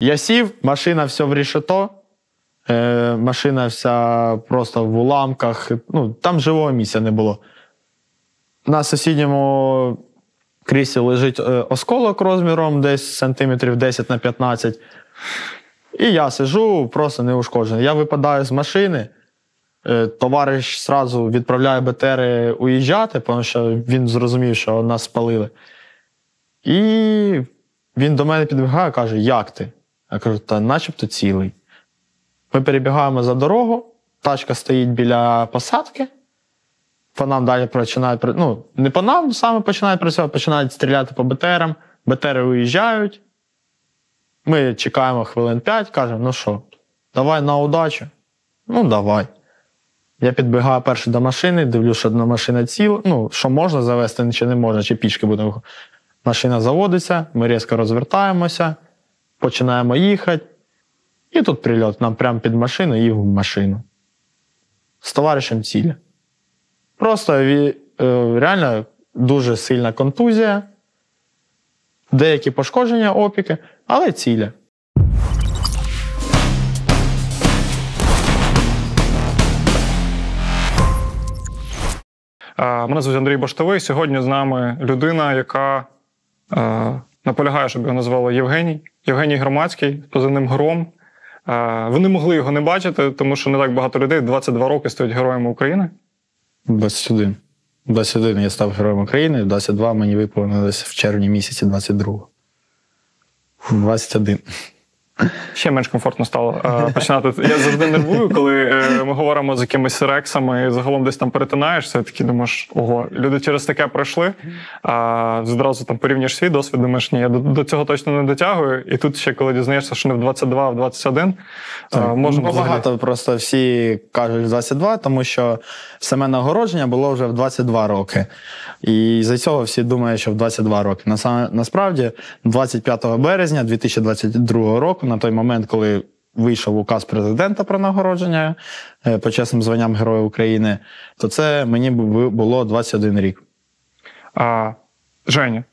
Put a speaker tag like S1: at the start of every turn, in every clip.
S1: Я сів, машина все в рішето, е, машина вся просто в уламках. Ну, там живого місця не було. На сусідньому кріслі лежить е, осколок розміром десь сантиметрів 10 на 15. І я сижу, просто неушкоджений. Я випадаю з машини. Е, Товариш зразу відправляє БТРи уїжджати, тому що він зрозумів, що нас спалили. І він до мене підбігає каже: Як ти? Я кажу, та начебто цілий. Ми перебігаємо за дорогу, тачка стоїть біля посадки. По нам далі починають ну, не по нам саме починають працювати, починають стріляти по БТРам. БТРи уїжджають. Ми чекаємо хвилин 5, кажемо, ну що, давай на удачу. Ну, давай. Я підбігаю перший до машини, дивлюся, що одна машина ціла. Ну, що можна завести, чи не можна, чи пішки будемо. Машина заводиться, ми різко розвертаємося, починаємо їхати. І тут прильот нам прямо під машину і в машину. З товаришем ціля. Просто е, реально дуже сильна контузія, деякі пошкодження опіки, але ціля.
S2: Мене звуть Андрій Баштовий. Сьогодні з нами людина, яка е, наполягає, щоб його назвали Євгеній. Євгеній Громадський позивним Гром. Вони могли його не бачити, тому що не так багато людей 22 роки стають героями України.
S1: 21. 21 я став героєм України, 22 мені виповнилось в червні місяці 22-го. 21.
S2: Ще менш комфортно стало е, починати. Я завжди нервую, коли е, ми говоримо з якимись рексами і загалом десь там перетинаєшся, такі думаєш, ого, люди через таке пройшли. А зразу там порівнюєш свій досвід, думаєш, ні, я до, до цього точно не дотягую. І тут ще коли дізнаєшся, що не в 22, а в 21, е, можна
S1: ну,
S2: взагалі-
S1: багато просто всі кажуть 22, тому що саме нагородження було вже в 22 роки. І за цього всі думають, що в 22 роки. Наса- Насправді, 25 березня 2022 року, на той момент, коли вийшов указ президента про нагородження е, почесним званням Героя України, то це мені бу- було 21 рік.
S2: А, Женя,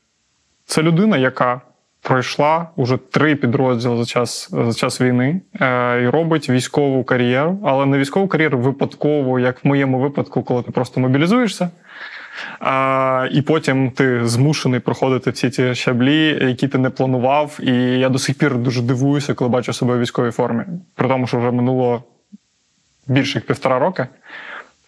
S2: це людина, яка пройшла уже три підрозділи за час, за час війни е, і робить військову кар'єру, але не військову кар'єру випадково, як в моєму випадку, коли ти просто мобілізуєшся. А, і потім ти змушений проходити всі ці щаблі, які ти не планував. І я до сих пір дуже дивуюся, коли бачу себе в військовій формі. При тому, що вже минуло більше як півтора роки.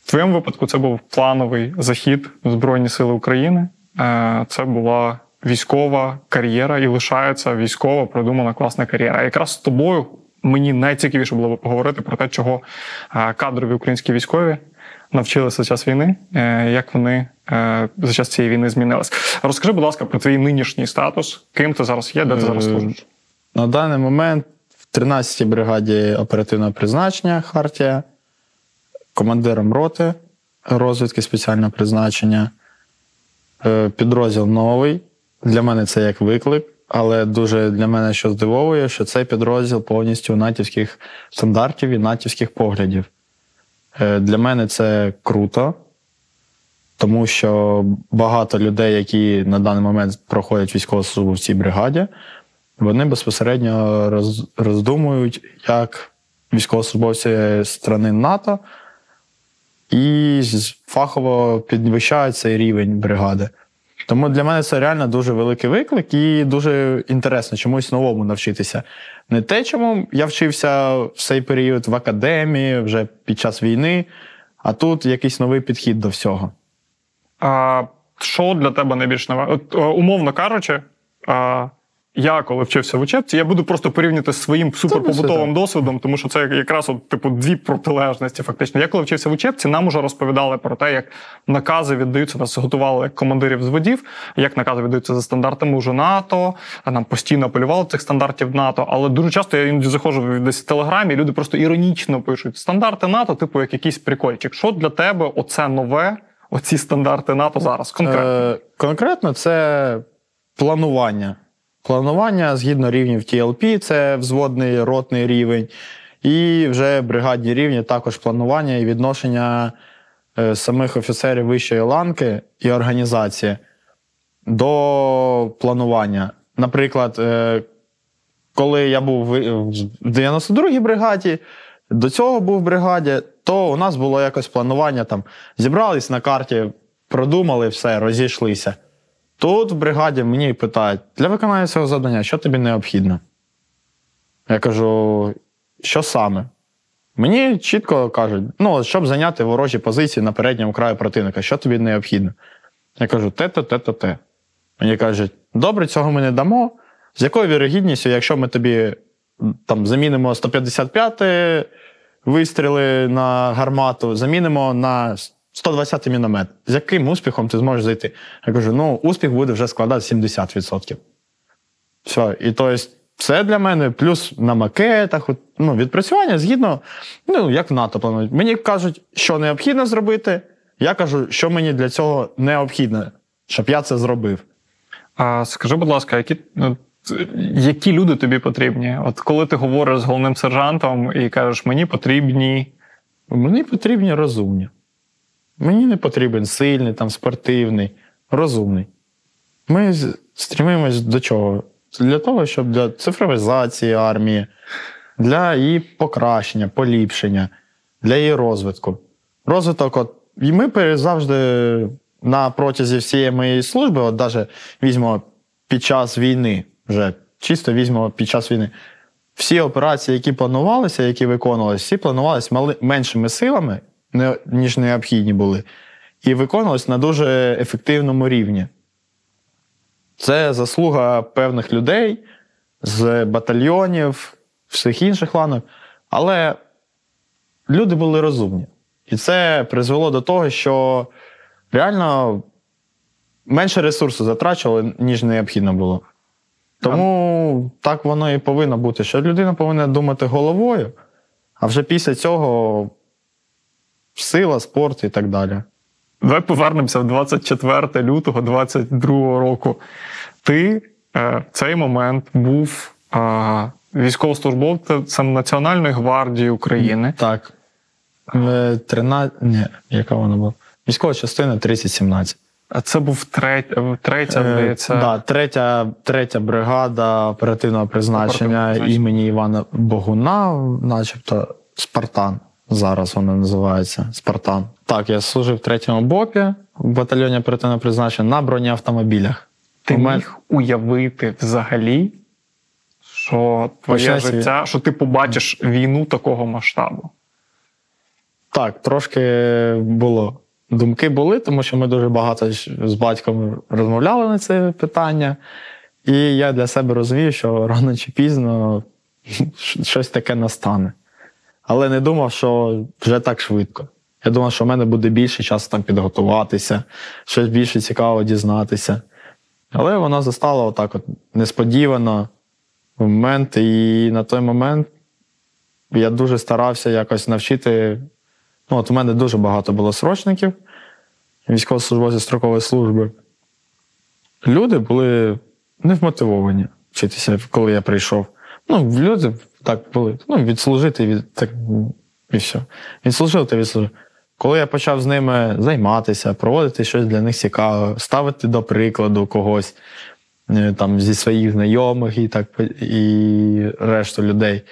S2: В твоєму випадку це був плановий захід в Збройні Сили України. Е, Це була військова кар'єра і лишається військова продумана класна кар'єра. Якраз з тобою мені найцікавіше було б поговорити про те, чого е, кадрові українські військові навчилися за час війни, е, як вони е, за час цієї війни змінились. Розкажи, будь ласка, про твій нинішній статус, ким ти зараз є, де ти зараз
S1: Е,
S2: служиш?
S1: На даний момент в 13-й бригаді оперативного призначення Хартія, командиром роти розвідки спеціального призначення. Підрозділ новий. Для мене це як виклик, але дуже для мене що здивовує, що цей підрозділ повністю натівських стандартів і натівських поглядів. Е, Для мене це круто, тому що багато людей, які на даний момент проходять військову службу в цій бригаді, вони безпосередньо роз, роздумують, як військовослужбовці страни НАТО, і фахово підвищається рівень бригади. Тому для мене це реально дуже великий виклик і дуже інтересно чомусь новому навчитися. Не те, чому я вчився в цей період в академії, вже під час війни, а тут якийсь новий підхід до всього.
S2: А, що для тебе найбільш нове? От, е, умовно кажучи, а, я коли вчився в учебці, я буду просто порівняти з своїм суперпобутовим
S1: так.
S2: досвідом, тому що це якраз от, типу дві протилежності. Фактично, я коли вчився в учебці, нам уже розповідали про те, як накази віддаються, нас готували як командирів зводів, як накази віддаються за стандартами уже НАТО. Нам постійно апелювали цих стандартів НАТО. Але дуже часто я іноді заходжу десь в телеграмі, і люди просто іронічно пишуть стандарти НАТО, типу як якийсь прикольчик. Що для тебе оце нове? Оці стандарти НАТО зараз конкретно.
S1: Е, конкретно це планування. Планування згідно рівнів TLP, це взводний ротний рівень, і вже бригадні рівні також планування і відношення е, самих офіцерів вищої ланки і організації до планування. Наприклад, е, коли я був в 92-й бригаді, до цього був в бригаді, то у нас було якось планування там зібрались на карті, продумали все, розійшлися. Тут в бригаді мені питають, для виконання цього завдання, що тобі необхідно? Я кажу, що саме? Мені чітко кажуть, ну, щоб зайняти ворожі позиції на передньому краю противника, що тобі необхідно? Я кажу, те-то, те-то, те. Мені кажуть, добре, цього ми не дамо. З якою вірогідністю, якщо ми тобі там замінимо 155 вистріли на гармату, замінимо на 120 міномет, з яким успіхом ти зможеш зайти? Я кажу, ну, успіх буде вже складати 70%. Все. І то есть, це для мене плюс на макетах, ну, відпрацювання згідно, ну, як в НАТО планують. Мені кажуть, що необхідно зробити. Я кажу, що мені для цього необхідно, щоб я це зробив.
S2: А скажи, будь ласка, які ну, які люди тобі потрібні? От коли ти говориш з головним сержантом і кажеш, мені потрібні.
S1: Мені потрібні розумні. Мені не потрібен сильний, там, спортивний, розумний. Ми стрімимось до чого? Для того, щоб для цифровізації армії, для її покращення, поліпшення, для її розвитку. Розвиток, от, і ми завжди на протязі всієї моєї служби, от навіть візьмо під час війни, вже чисто візьмемо під час війни. Всі операції, які планувалися, які виконувалися, всі планувалися меншими силами, ніж необхідні були, і виконувалися на дуже ефективному рівні. Це заслуга певних людей з батальйонів, всіх інших ланок. Але люди були розумні. І це призвело до того, що реально менше ресурсу затрачували, ніж необхідно було. Тому так воно і повинно бути, що людина повинна думати головою, а вже після цього сила, спорт і так далі.
S2: Давай повернемося в 24 лютого 22 року. Ти е, в цей момент був е, військовослужбовцем Національної гвардії України.
S1: Так. 13... Е, ні, яка вона була? Військова частина 3017.
S2: А це був третя, третя,
S1: е,
S2: здається.
S1: Е, да, третя третя бригада оперативного призначення імені Івана Богуна, начебто Спартан. Зараз вона називається Спартан. Так, я служив в третьому БОПі в батальйоні оперативного призначення на бронеавтомобілях.
S2: Ти мен... міг уявити взагалі, що твоє Почнеться... життя, що ти побачиш війну такого масштабу?
S1: Так, трошки було. Думки були, тому що ми дуже багато з батьком розмовляли на це питання. І я для себе розумію, що рано чи пізно щось таке настане. Але не думав, що вже так швидко. Я думав, що в мене буде більше часу там підготуватися, щось більше цікаво дізнатися. Але воно застало отак от несподівано в момент. І на той момент я дуже старався якось навчити Ну, от У мене дуже багато було срочників, військовослужбовців строкової служби. Люди були не вмотивовані вчитися, коли я прийшов. Ну, люди так були. Ну, відслужити від так, і все. Відслужив та відслужив. Коли я почав з ними займатися, проводити щось для них цікаве, ставити до прикладу когось е, там зі своїх знайомих і так, і решту людей,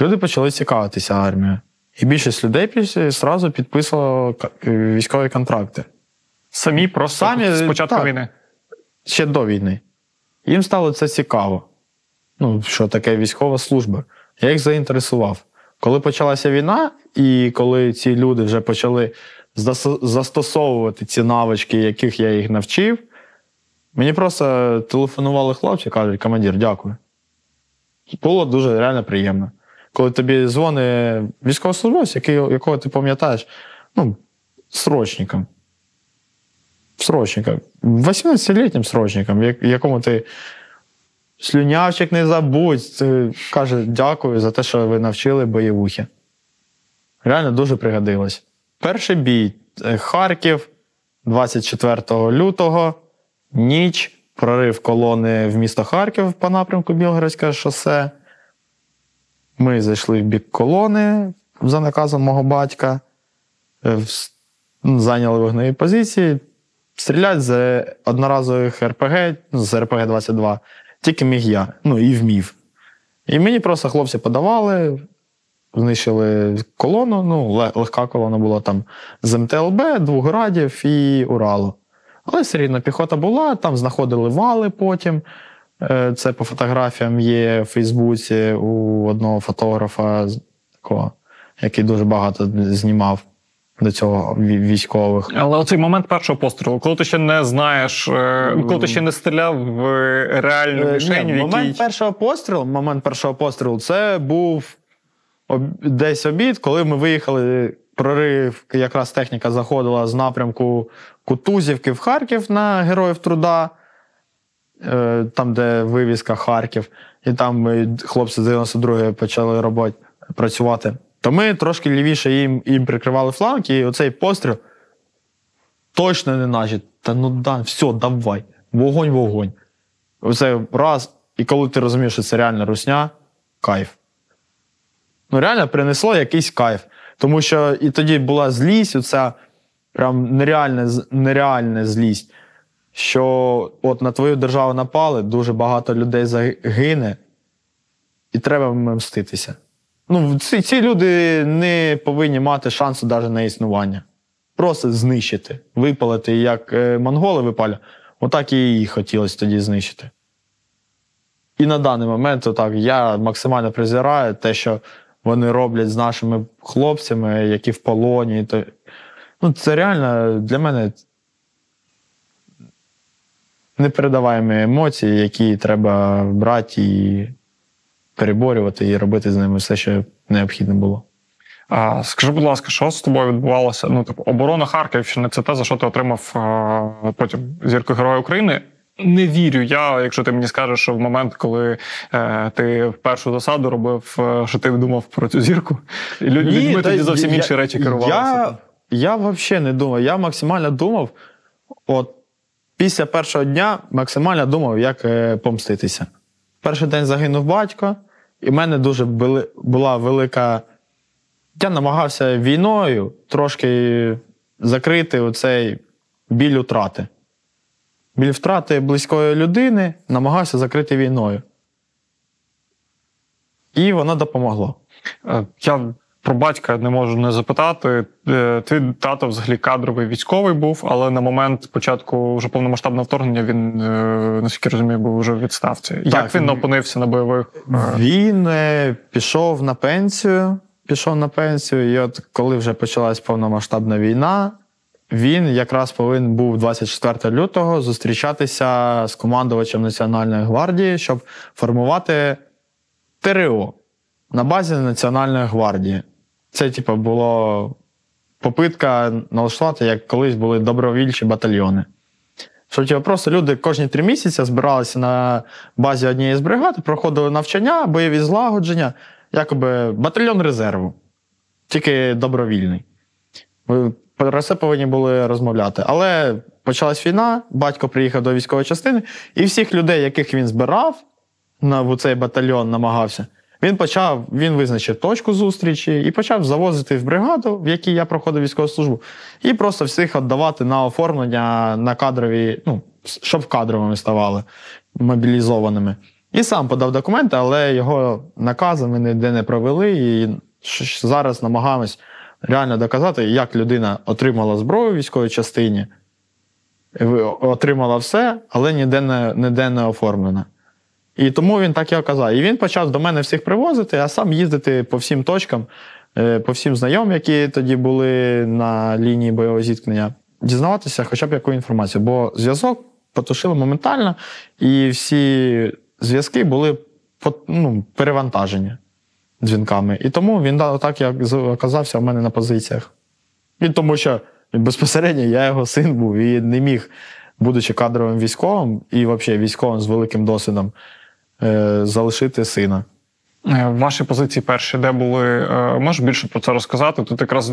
S1: люди почали цікавитися армією. І більшість людей зразу підписувало військові контракти.
S2: Самі просто Самі, з початку так, війни.
S1: Ще до війни. Їм стало це цікаво. Ну, що таке військова служба. Я їх заінтересував. Коли почалася війна, і коли ці люди вже почали застосовувати ці навички, яких я їх навчив, мені просто телефонували хлопці кажуть, командир, дякую. Було дуже реально приємно коли тобі дзвонить військовослужбовець, якого ти пам'ятаєш, ну, срочником. Срочником. 18-літнім срочником, якому ти слюнявчик не забудь, каже, дякую за те, що ви навчили бойовухи. Реально дуже пригодилось. Перший бій е, Харків 24 лютого, ніч, прорив колони в місто Харків по напрямку Білгородське шосе. Ми зайшли в бік колони за наказом мого батька, е, зайняли вогневі позиції, стріляти з одноразових РПГ, ну, з РПГ-22, тільки міг я, ну і вмів. І мені просто хлопці подавали, знищили колону. Ну, легка колона була там з МТЛБ, двох градів і Уралу. Але все рівно піхота була, там знаходили вали потім. Е, це по фотографіям є в Фейсбуці у одного фотографа, такого, який дуже багато знімав до цього військових.
S2: Але оцей момент першого пострілу, коли ти ще не знаєш, е, коли ти ще не стріляв в реальну мішень. Ні, в
S1: якій... Момент першого пострілу, момент першого пострілу, це був десь обід, коли ми виїхали. Прорив, якраз техніка заходила з напрямку Кутузівки в Харків на Героїв Труда, е, там, де вивізка Харків, і там хлопці з 92-ї почали робити, працювати. То ми трошки лівіше їм їм прикривали фланг, і оцей постріл точно не наші. Та ну да, все, давай. Вогонь, вогонь. Оце раз. І коли ти розумієш, що це реально русня, кайф. Ну, реально принесло якийсь кайф. Тому що і тоді була злість, оця прям нереальна, нереальна злість, що от на твою державу напали, дуже багато людей загине, і треба мститися. Ну, ці, ці люди не повинні мати шансу навіть на існування. Просто знищити, випалити, як е, монголи випалюють, отак і її хотілося тоді знищити. І на даний момент отак, я максимально презираю те, що вони роблять з нашими хлопцями, які в полоні. То, ну, Це реально для мене непередаваємі емоції, які треба брати і переборювати і робити з ними все, що необхідно було.
S2: А, Скажи, будь ласка, що з тобою відбувалося? Ну, типу, оборона Харківщини це те, за що ти отримав а, потім зірку Героя України. Не вірю я, якщо ти мені скажеш, що в момент, коли е, ти першу засаду робив, е, що ти думав про цю зірку, і людьми тоді зовсім інші речі керувалися.
S1: Я я взагалі не думав. Я максимально думав, от після першого дня максимально думав, як е, помститися. Перший день загинув батько, і в мене дуже була велика. Я намагався війною трошки закрити оцей біль утрати. Біль втрати близької людини намагався закрити війною. І воно допомогло.
S2: Е, я про батька не можу не запитати. Е, твій тато взагалі кадровий військовий був, але на момент початку вже повномасштабного вторгнення він, е, наскільки розумію, був вже в відставці. Так, Як він опинився на бойових?
S1: Він пішов на пенсію. Пішов на пенсію, і от коли вже почалась повномасштабна війна, він якраз повинен був 24 лютого зустрічатися з командувачем Національної гвардії, щоб формувати ТРО на базі Національної гвардії. Це, типу, було попитка налаштувати, як колись були добровільчі батальйони. Що типу, просто люди кожні три місяці збиралися на базі однієї з бригад, проходили навчання, бойові злагодження, якоби батальйон резерву, тільки добровільний. Про це повинні були розмовляти. Але почалась війна, батько приїхав до військової частини, і всіх людей, яких він збирав на цей батальйон, намагався, він почав, він визначив точку зустрічі і почав завозити в бригаду, в якій я проходив військову службу, і просто всіх віддавати на оформлення на кадрові, ну, щоб кадровими ставали мобілізованими. І сам подав документи, але його наказами ніде не провели. І зараз намагаємось реально доказати, як людина отримала зброю в військовій частині, отримала все, але ніде не, ніде не оформлена. І тому він так і оказав. І він почав до мене всіх привозити, а сам їздити по всім точкам, е, по всім знайомим, які тоді були на лінії бойового зіткнення, дізнаватися хоча б яку інформацію. Бо зв'язок потушили моментально, і всі зв'язки були ну, перевантажені дзвінками. І тому він так як оказався в мене на позиціях. І тому що безпосередньо я його син був і не міг, будучи кадровим військовим і взагалі військовим з великим досвідом, залишити сина.
S2: Е, ваші позиції перші, де були, е, можеш більше про це розказати? Тут якраз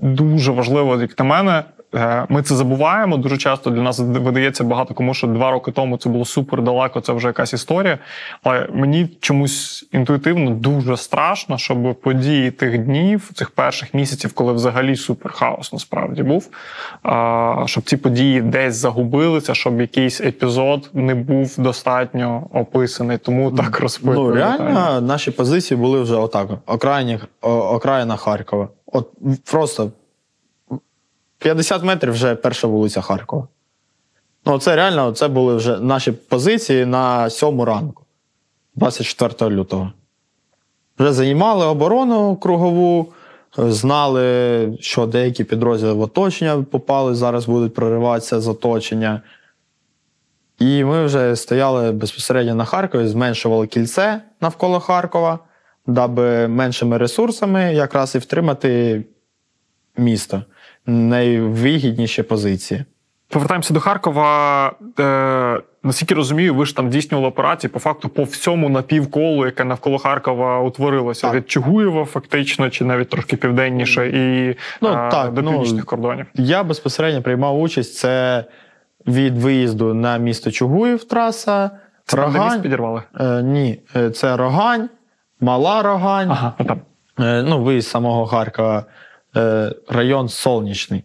S2: дуже важливо, як на мене, Е, ми це забуваємо дуже часто. Для нас видається багато кому, що два роки тому це було супер далеко, це вже якась історія. Але мені чомусь інтуїтивно дуже страшно, щоб події тих днів, цих перших місяців, коли взагалі супер хаос насправді був, щоб ці події десь загубилися, щоб якийсь епізод не був достатньо описаний. Тому так розпитую.
S1: Ну, реально, наші позиції були вже отак: окраїні, окраїна Харкова. От просто 50 метрів вже перша вулиця Харкова. Ну, це реально це були вже наші позиції на сьому ранку, 24 лютого. Вже займали оборону кругову, знали, що деякі підрозділи в оточення попали, зараз будуть прориватися з оточення. І ми вже стояли безпосередньо на Харкові, зменшували кільце навколо Харкова, даби меншими ресурсами якраз і втримати місто найвигідніші позиції.
S2: Повертаємося до Харкова. Е, Наскільки розумію, ви ж там здійснювали операції по факту по всьому напівколу, яке навколо Харкова утворилося. Так. Від Чугуєва, фактично, чи навіть трошки південніше, і ну, а, так, до ну, північних ну, кордонів.
S1: Я безпосередньо приймав участь. Це від виїзду на місто Чугуїв траса.
S2: Це Рогань. Там, де міст підірвали?
S1: Е, Ні, е, це Рогань, Мала Рогань. Ага, там. Е, ну, виїзд самого Харкова. Е, район Сонячний.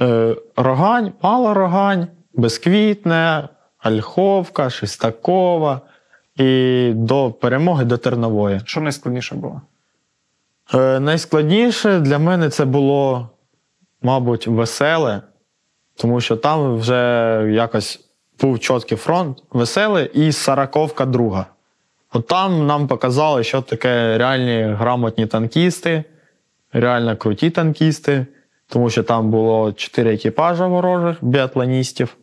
S1: Е, Рогань, Мала Рогань, Безквітне, Ольховка, Шестакова і до перемоги до Тернової.
S2: Що найскладніше було?
S1: Е, найскладніше для мене це було, мабуть, веселе, тому що там вже якось був чіткий фронт, веселе і Сараковка друга. От там нам показали, що таке реальні грамотні танкісти реально круті танкісти, тому що там було чотири екіпажа ворожих біатлоністів,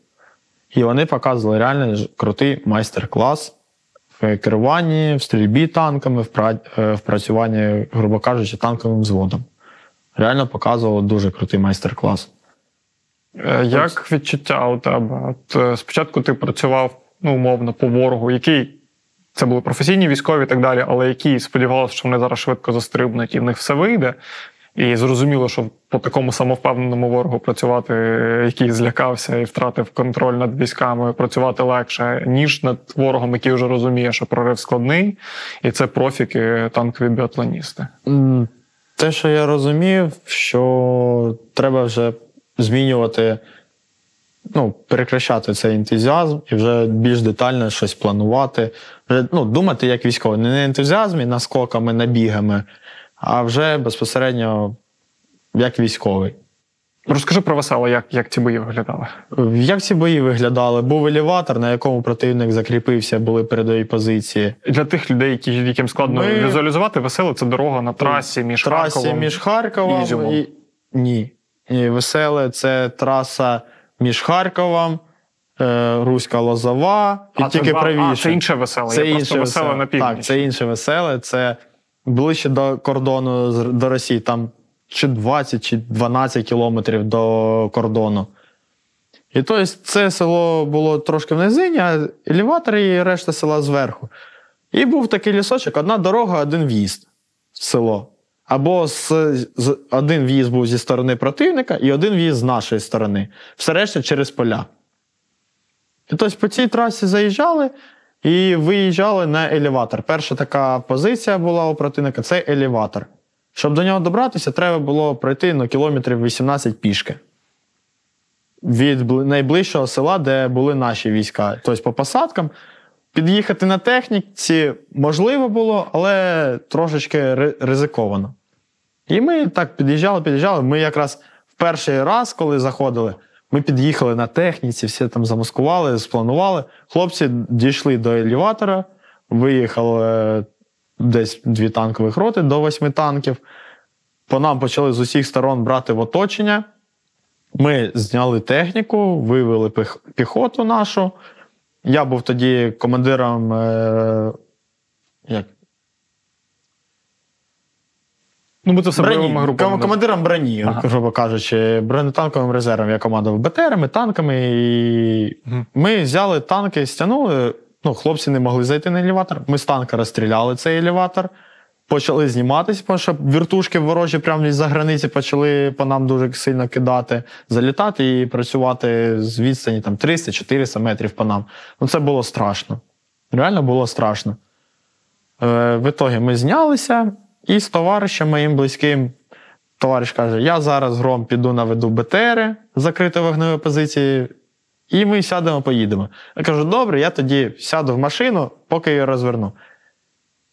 S1: і вони показували реально крутий майстер-клас в керуванні, в стрільбі танками, в е, працюванні, грубо кажучи, танковим взводом. Реально показувало дуже крутий майстер-клас.
S2: Е, як відчуття у тебе? От е, Спочатку ти працював ну, умовно по ворогу, який це були професійні військові і так далі, але які сподівалися, що вони зараз швидко застрибнуть і в них все вийде. І зрозуміло, що по такому самовпевненому ворогу працювати, який злякався і втратив контроль над військами, працювати легше, ніж над ворогом, який вже розуміє, що прорив складний, і це профіки, танкові біатлоністи.
S1: Те, що я розумів, що треба вже змінювати ну, перекращати цей ентузіазм і вже більш детально щось планувати. Вже ну, думати як військовий. Не на ентузіазмі, наскоками, набігами, а вже безпосередньо як військовий.
S2: Розкажи про весело, як як ці бої виглядали?
S1: Як ці бої виглядали? Був елеватор, на якому противник закріпився, були передові позиції.
S2: Для тих людей, які, яким складно Ми... візуалізувати, весело це дорога на трасі між трасі Харковом
S1: між Харковом і, і... Ні. Ні. Веселе це траса між Харковом, е, Руська Лозова і а тільки це, правіше. А,
S2: це інше веселе. Це Я інше веселе на північ.
S1: Так, це інше веселе. Це ближче до кордону до Росії, там чи 20, чи 12 кілометрів до кордону. І тобто це село було трошки в низині, а елеватор і решта села зверху. І був такий лісочок: одна дорога, один в'їзд в село. Або з, з, один в'їзд був зі сторони противника, і один в'їзд з нашої сторони. Все решта через поля. І тобто по цій трасі заїжджали і виїжджали на елеватор. Перша така позиція була у противника це елеватор. Щоб до нього добратися, треба було пройти на кілометрів 18 пішки. Від найближчого села, де були наші війська. Тобто по посадкам. Під'їхати на техніці можливо було, але трошечки ризиковано. І ми так під'їжджали, під'їжджали. Ми якраз в перший раз, коли заходили, ми під'їхали на техніці, всі там замаскували, спланували. Хлопці дійшли до елеватора, виїхали е, десь дві танкових роти до восьми танків. По нам почали з усіх сторон брати в оточення. Ми зняли техніку, вивели піхоту нашу. Я був тоді командиром. Е, як?
S2: Ну, бо це все бойовими групами.
S1: Командиром броні, ага. грубо кажучи, бронетанковим резервом я командував БТРами, танками. І угу. Ми взяли танки, стягнули. Ну, хлопці не могли зайти на елеватор. Ми з танка розстріляли цей елеватор. Почали зніматися, тому що віртушки ворожі прямо з-за границі почали по нам дуже сильно кидати, залітати і працювати з відстані там 300-400 метрів по нам. Ну це було страшно. Реально було страшно. Е, В ітогі ми знялися, і з товаришем моїм близьким. Товариш каже: Я зараз гром піду наведу БТРи закрити вогневі позиції, і ми сядемо, поїдемо. Я кажу, добре, я тоді сяду в машину, поки її розверну.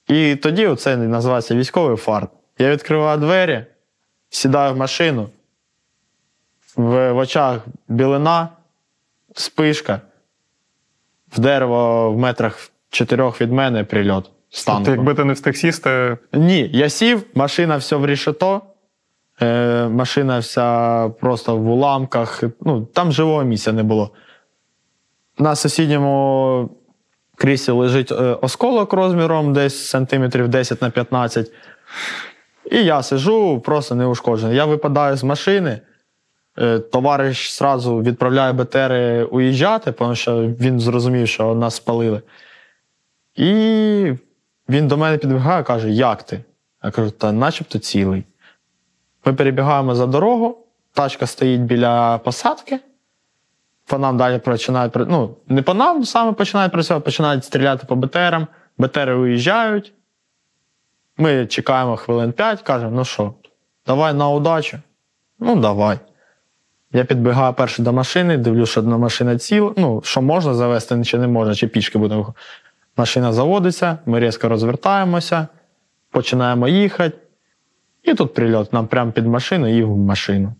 S1: І тоді це називається військовий фарт. Я відкриваю двері, сідаю в машину, в, в очах білина, спишка, в дерево в метрах чотирьох від мене прильот.
S2: Тобто, якби ти не встиг сісти,
S1: Ні, я сів, машина все в рішето, е, машина вся просто в уламках. Ну, там живого місця не було. На сусідньому кріслі лежить е, осколок розміром десь сантиметрів 10 на 15. І я сижу, просто неушкоджений. Я випадаю з машини. е, Товариш зразу відправляє БТРи уїжджати, тому що він зрозумів, що нас спалили. І він до мене підбігає каже: Як ти? Я кажу, та начебто цілий. Ми перебігаємо за дорогу, тачка стоїть біля посадки. По нам далі починають ну, не по нам саме починають працювати, починають стріляти по БТРам. БТРи уїжджають. Ми чекаємо хвилин 5, кажемо, ну що, давай на удачу. Ну, давай. Я підбігаю перший до машини, дивлюся, що одна машина ціла. Ну, що можна завести, чи не можна, чи пішки будемо. Машина заводиться, ми різко розвертаємося, починаємо їхати. І тут прильот нам прямо під машину і в машину.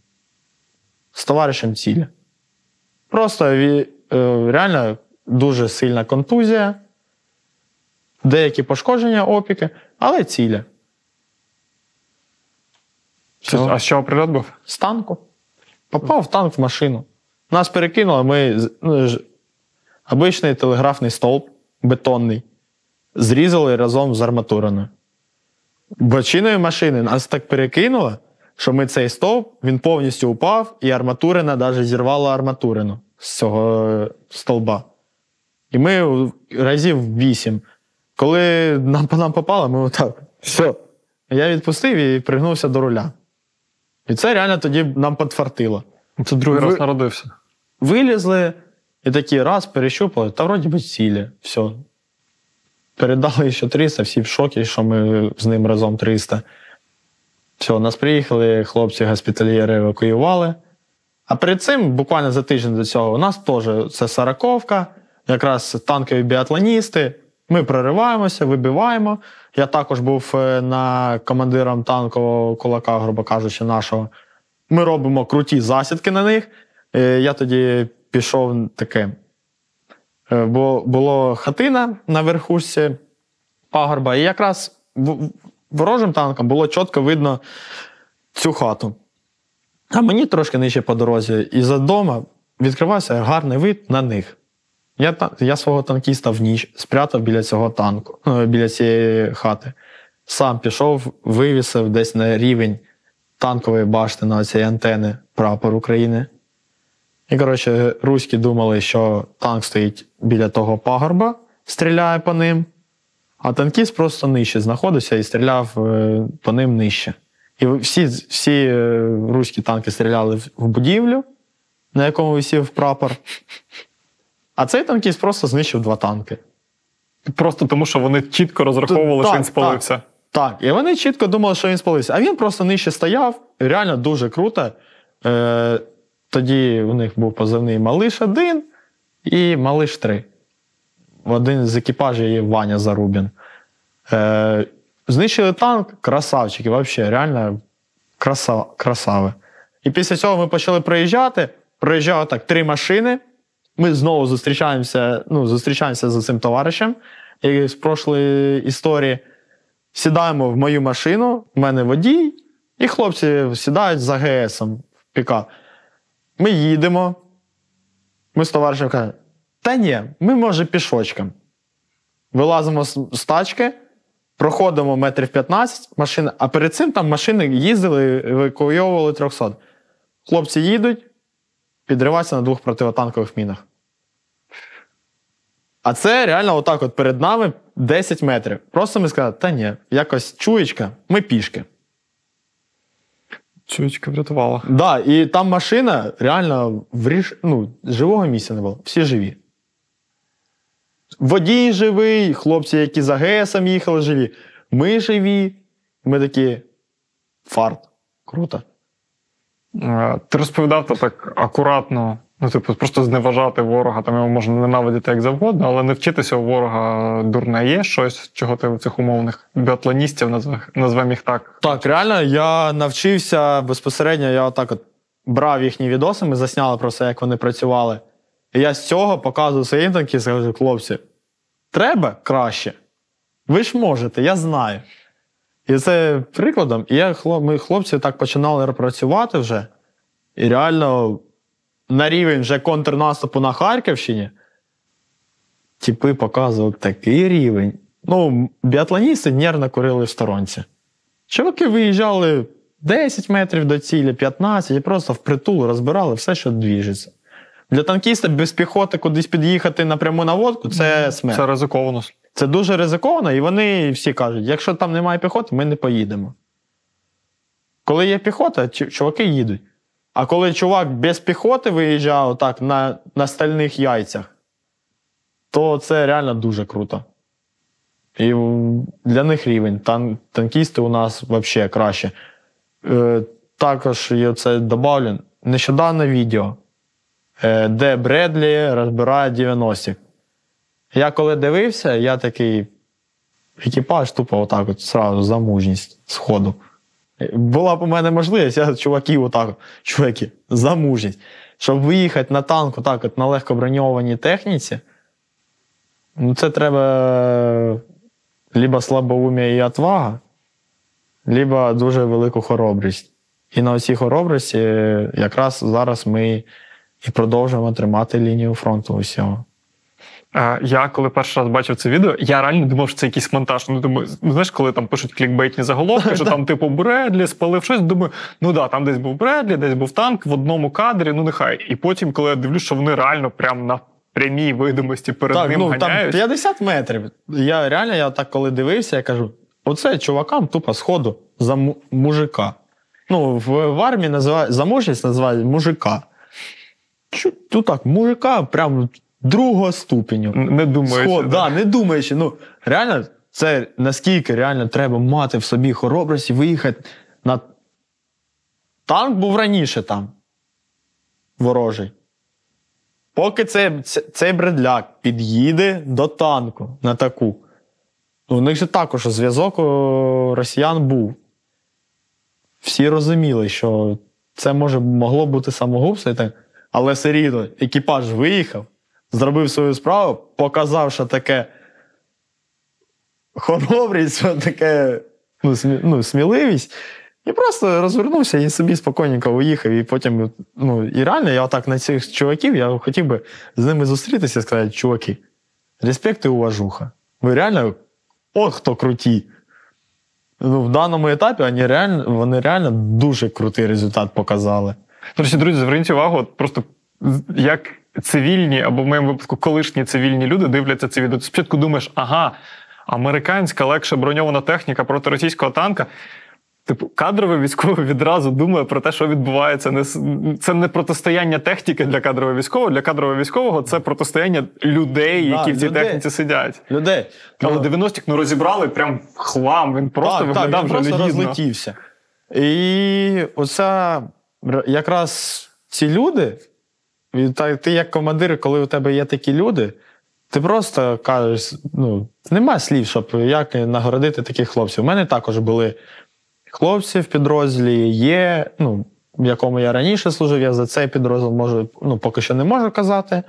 S1: З товаришем цілі. Просто е, реально дуже сильна контузія, деякі пошкодження опіки, але ціля. Всього.
S2: а з чого прильот був?
S1: З танку. Попав в танк в машину. Нас перекинуло, ми ну, ж- обичний телеграфний стовп бетонний. Зрізали разом з арматуриною. Бочиною машини нас так перекинуло, що ми цей стовп він повністю упав, і арматурина навіть зірвала арматурину з цього е, стовба. І ми разів вісім. Коли нам по нам попало, ми отак. Все. Я відпустив і пригнувся до руля. І це реально тоді нам підфартило.
S2: Це другий
S1: Ви-
S2: раз народився.
S1: Вилізли і такі раз перещупали, та вроді би цілі. Все. Передали ще 300, всі в шокі, що ми з ним разом 300. Все, нас приїхали, хлопці госпітальєри евакуювали. А перед цим, буквально за тиждень до цього, у нас теж це сороковка, якраз танкові біатлоністи. Ми прориваємося, вибиваємо. Я також був е, на командиром танкового кулака, грубо кажучи, нашого. Ми робимо круті засідки на них. Е, Я тоді пішов таке. е, Бо було хатина на верхушці пагорба, і якраз ворожим танкам було чітко видно цю хату. А мені трошки нижче по дорозі, і за дома відкривався гарний вид на них. Я, я свого танкіста в ніч спрятав біля цього танку, ну, біля цієї хати. Сам пішов, вивісив десь на рівень танкової башти на цієї антени прапор України. І, коротше, руські думали, що танк стоїть біля того пагорба, стріляє по ним, а танкіст просто нижче знаходився і стріляв е, по ним нижче. І всі, всі е, руські танки стріляли в- будівлю, на якому висів прапор. А цей танкіст просто знищив два танки.
S2: Просто тому, що вони чітко розраховували, що він спалився.
S1: Так, і вони чітко думали, що він спалився. А він просто нижче стояв, реально дуже круто. Е, тоді у них був позивний Малиш 1 і Малиш 3. Один з екіпажів є Ваня Зарубін. Е, знищили танк, красавчики, взагалі, реально краса, красави. І після цього ми почали проїжджати. Проїжджало так три машини. Ми знову зустрічаємося, ну, зустрічаємося з цим товаришем як з прошлої історії. Сідаємо в мою машину, в мене водій, і хлопці сідають за ГСом в пікап. Ми їдемо. Ми з товаришем кажемо: та ні, ми може пішочком. Вилазимо з, з тачки, проходимо метрів 15 машина, а перед цим там машини їздили, евакуйовували 300. Хлопці їдуть, підриваються на двох противотанкових мінах. А це реально отак от перед нами 10 метрів. Просто ми сказали, та ні, якось чуєчка, ми пішки.
S2: Чуєчка врятувала.
S1: Да, і там машина реально в ріш... ну, живого місця не було. Всі живі. Водій живий, хлопці, які за ГСом їхали, живі. Ми живі. Ми такі фарт. Круто.
S2: Е, Ти розповідав то так акуратно, ну, типу, просто зневажати ворога, там його можна ненавидіти як завгодно, але не вчитися у ворога дурне. Є щось, чого ти у цих умовних біатлоністів назвемо назвемо їх так.
S1: Так, реально, я навчився безпосередньо, я отак от брав їхні відоси, ми засняли про це, як вони працювали. І я з цього показую своїм танки і скажу, хлопці, треба краще. Ви ж можете, я знаю. І це прикладом. І я, ми хлопці так починали працювати вже. І реально на рівень вже контрнаступу на Харківщині. Типи показували такий рівень. Ну, біатлоністи нервно курили в сторонці. Чуваки виїжджали 10 метрів до цілі, 15 і просто впритул розбирали все, що двіжиться. Для танкіста без піхоти кудись під'їхати напряму на наводку це смерть.
S2: Це ризиковано.
S1: Це дуже ризиковано, і вони всі кажуть: якщо там немає піхоти, ми не поїдемо. Коли є піхота, чуваки їдуть. А коли чувак без піхоти виїжджав отак на, на стальних яйцях, то це реально дуже круто. І для них рівень. Тан, танкісти у нас взагалі краще. Е, також я це добавлю. Нещодавно відео, де Бредлі розбирає 90-х. Я коли дивився, я такий екіпаж тупо отак от сразу за мужність сходу. Була б у мене можливість, я чуваків отак, чуваки, за мужність. Щоб виїхати на танк отак от на легкоброньованій техніці, ну це треба либо слабоумія і отвага, либо дуже велику хоробрість. І на цій хоробрості якраз зараз ми і продовжуємо тримати лінію фронту усього.
S2: Я коли перший раз бачив це відео, я реально думав, що це якийсь монтаж. Ну, думаю, ну, знаєш, коли там пишуть клікбейтні заголовки, що там, типу, Бредлі спалив щось, думаю, ну да, там десь був Бредлі, десь був танк в одному кадрі, ну нехай. І потім, коли я дивлюсь, що вони реально прям на прямій видимості перед
S1: так,
S2: ним
S1: ну, там 50 метрів. Я реально, я так коли дивився, я кажу: оце чувакам тупо сходу за му- мужика. Ну, в, в армії називають замужність називають мужика. Тут так, мужика прям другого ступеню.
S2: Не думаю.
S1: Сход, да, не думаючи. Ну, реально, це наскільки реально треба мати в собі хоробрість і виїхати на. Танк був раніше там. Ворожий. Поки цей, цей бредляк під'їде до танку на таку. Ну, у них же також зв'язок росіян був. Всі розуміли, що це може могло бути самогубство, і так. Але все рівно екіпаж виїхав, зробив свою справу, показав, що таке хоробрість, що таке ну, смі, ну, сміливість. І просто розвернувся і собі спокійненько уїхав. І потім, ну, і реально, я отак на цих чуваків, я хотів би з ними зустрітися і сказати, чуваки, респект і уважуха. Ви реально, от хто круті. Ну, в даному етапі вони реально, вони реально дуже крутий результат показали.
S2: Речі, друзі, зверніть увагу, от просто як цивільні, або в моєму випадку колишні цивільні люди дивляться це відео. Ти спочатку думаєш, ага, американська легше броньована техніка проти російського танка. Типу, кадровий військовий відразу думає про те, що відбувається. Це не протистояння техніки для кадрового військового. Для кадрового військового це протистояння людей,
S1: Да,
S2: які в цій
S1: людей.
S2: техніці сидять.
S1: Людей.
S2: Але
S1: ну,
S2: 90-х ну, розібрали прям хлам. Він просто
S1: так,
S2: виглядав
S1: так, він
S2: вже
S1: просто розлетівся. І оця якраз ці люди, ти як командир, коли у тебе є такі люди, ти просто кажеш, ну, нема слів, щоб як нагородити таких хлопців. У мене також були хлопці в підрозділі, є, ну, в якому я раніше служив, я за цей підрозділ можу, ну, поки що не можу казати.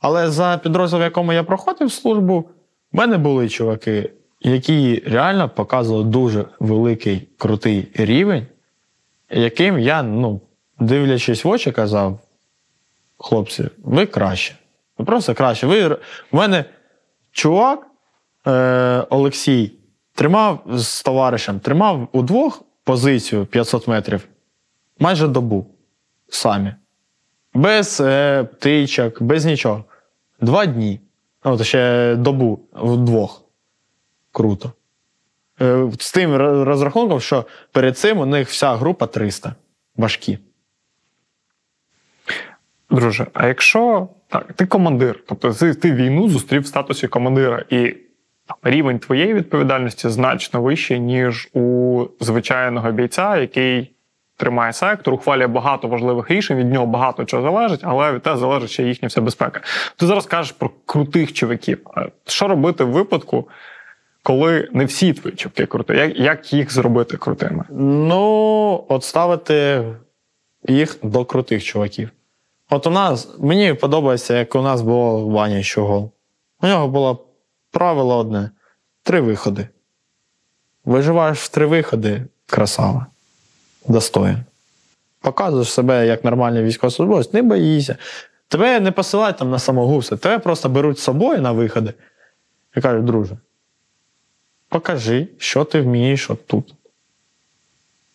S1: Але за підрозділ, в якому я проходив службу, в мене були чуваки, які реально показували дуже великий крутий рівень, яким я, ну, дивлячись в очі, казав: хлопці, ви краще. Ви просто краще. Ви... У мене чувак е, Олексій тримав з товаришем, тримав удвох позицію 500 метрів майже добу самі. Без е, птичок, без нічого. Два дні. Ну, то ще добу вдвох. Круто. Е, З тим розрахунком, що перед цим у них вся група 300 важкі.
S2: Друже, а якщо так, ти командир, тобто ти, війну зустрів в статусі командира, і там, рівень твоєї відповідальності значно вищий, ніж у звичайного бійця, який тримає сектор, ухвалює багато важливих рішень, від нього багато чого залежить, але від тебе залежить ще їхня вся безпека. Ти зараз кажеш про крутих чуваків. Що робити в випадку, коли не всі твої чуваки круті? Як, як їх зробити крутими?
S1: Ну, от ставити їх до крутих чуваків. От у нас, мені подобається, як у нас було Ваня Щогол. У нього було правило одне: три виходи. Виживаєш в три виходи, красава. Достоин. Показуєш себе як нормальний військовослужбовець, не боїшся. Тебе не посилають там на самогубство, тебе просто беруть з собою на виходи і кажуть, друже, покажи, що ти вмієш от тут.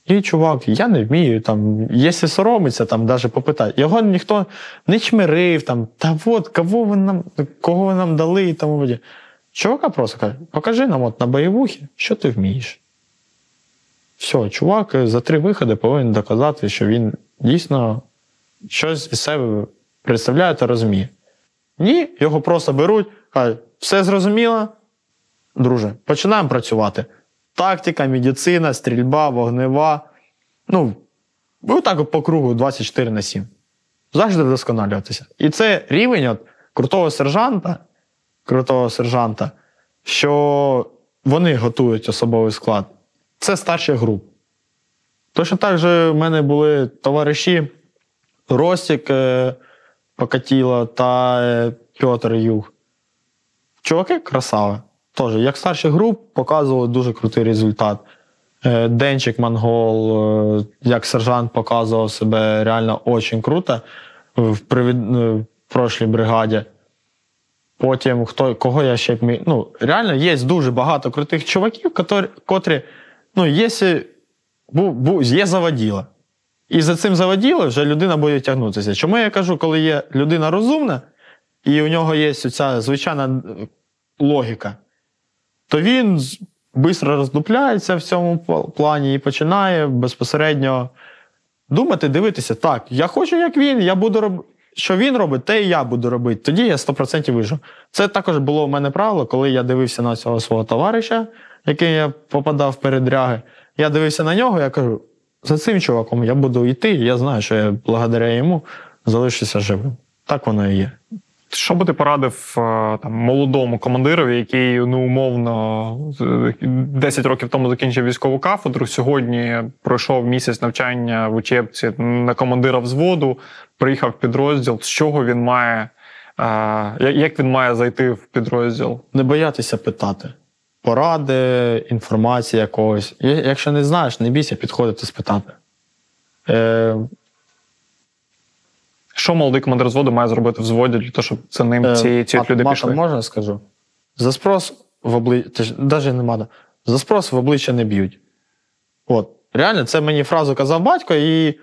S1: І чувак, я не вмію, там, якщо соромиться, там навіть попитати. Його ніхто не чмирив, там, та от, кого ви нам, кого ви нам дали і тому подібне. Чувака просто каже, покажи нам от на бойовухі, що ти вмієш. Все, чувак за три виходи повинен доказати, що він дійсно щось із себе представляє та розуміє. Ні, його просто беруть, кажуть, все зрозуміло, друже, починаємо працювати. Тактика, медицина, стрільба, вогнева. Ну, отак по кругу 24 на 7. Завжди вдосконалюватися. І це рівень от крутого сержанта, крутого сержанта, що вони готують особовий склад. Це старших груп. Точно так же в мене були товариші Ростік е, Покатіло та е, Петр Юг. Чуваки красаві. Теж, як старших груп, показували дуже крутий результат. Е, Денчик Монгол, е, як сержант, показував себе реально дуже круто в привід- е, в прошлій бригаді. Потім, хто, кого я ще б міг. Ну, реально є дуже багато крутих чуваків, котрі, котрі ну, бу, є заводіла. І за цим заводіло вже людина буде тягнутися. Чому я кажу, коли є людина розумна, і у нього є ця звичайна логіка, то він швидко роздупляється в цьому плані і починає безпосередньо думати, дивитися, так, я хочу, як він, я буду робити. Що він робить, те і я буду робити. Тоді я 100% вижу. Це також було в мене правило, коли я дивився на цього свого товариша, який я попадав в передряги. Я дивився на нього, я кажу: за цим чуваком я буду йти, я знаю, що я благодаря йому залишуся живим. Так воно і є.
S2: Що би ти порадив е, там, молодому командирові, який ну, умовно 10 років тому закінчив військову кафедру, сьогодні пройшов місяць навчання в учебці на командира взводу, приїхав в підрозділ. З чого він має, е, як він має зайти в підрозділ?
S1: Не боятися питати. Поради, інформації якогось. Якщо не знаєш, не бійся підходити спитати. Е,
S2: Що молодий командир взводу має зробити в взводі для того, щоб за ним
S1: Е,
S2: ці, ці люди пішли?
S1: можна скажу? За спрос в обличчя, навіть не мата. За спрос в обличчя не б'ють. От. Реально, це мені фразу казав батько, і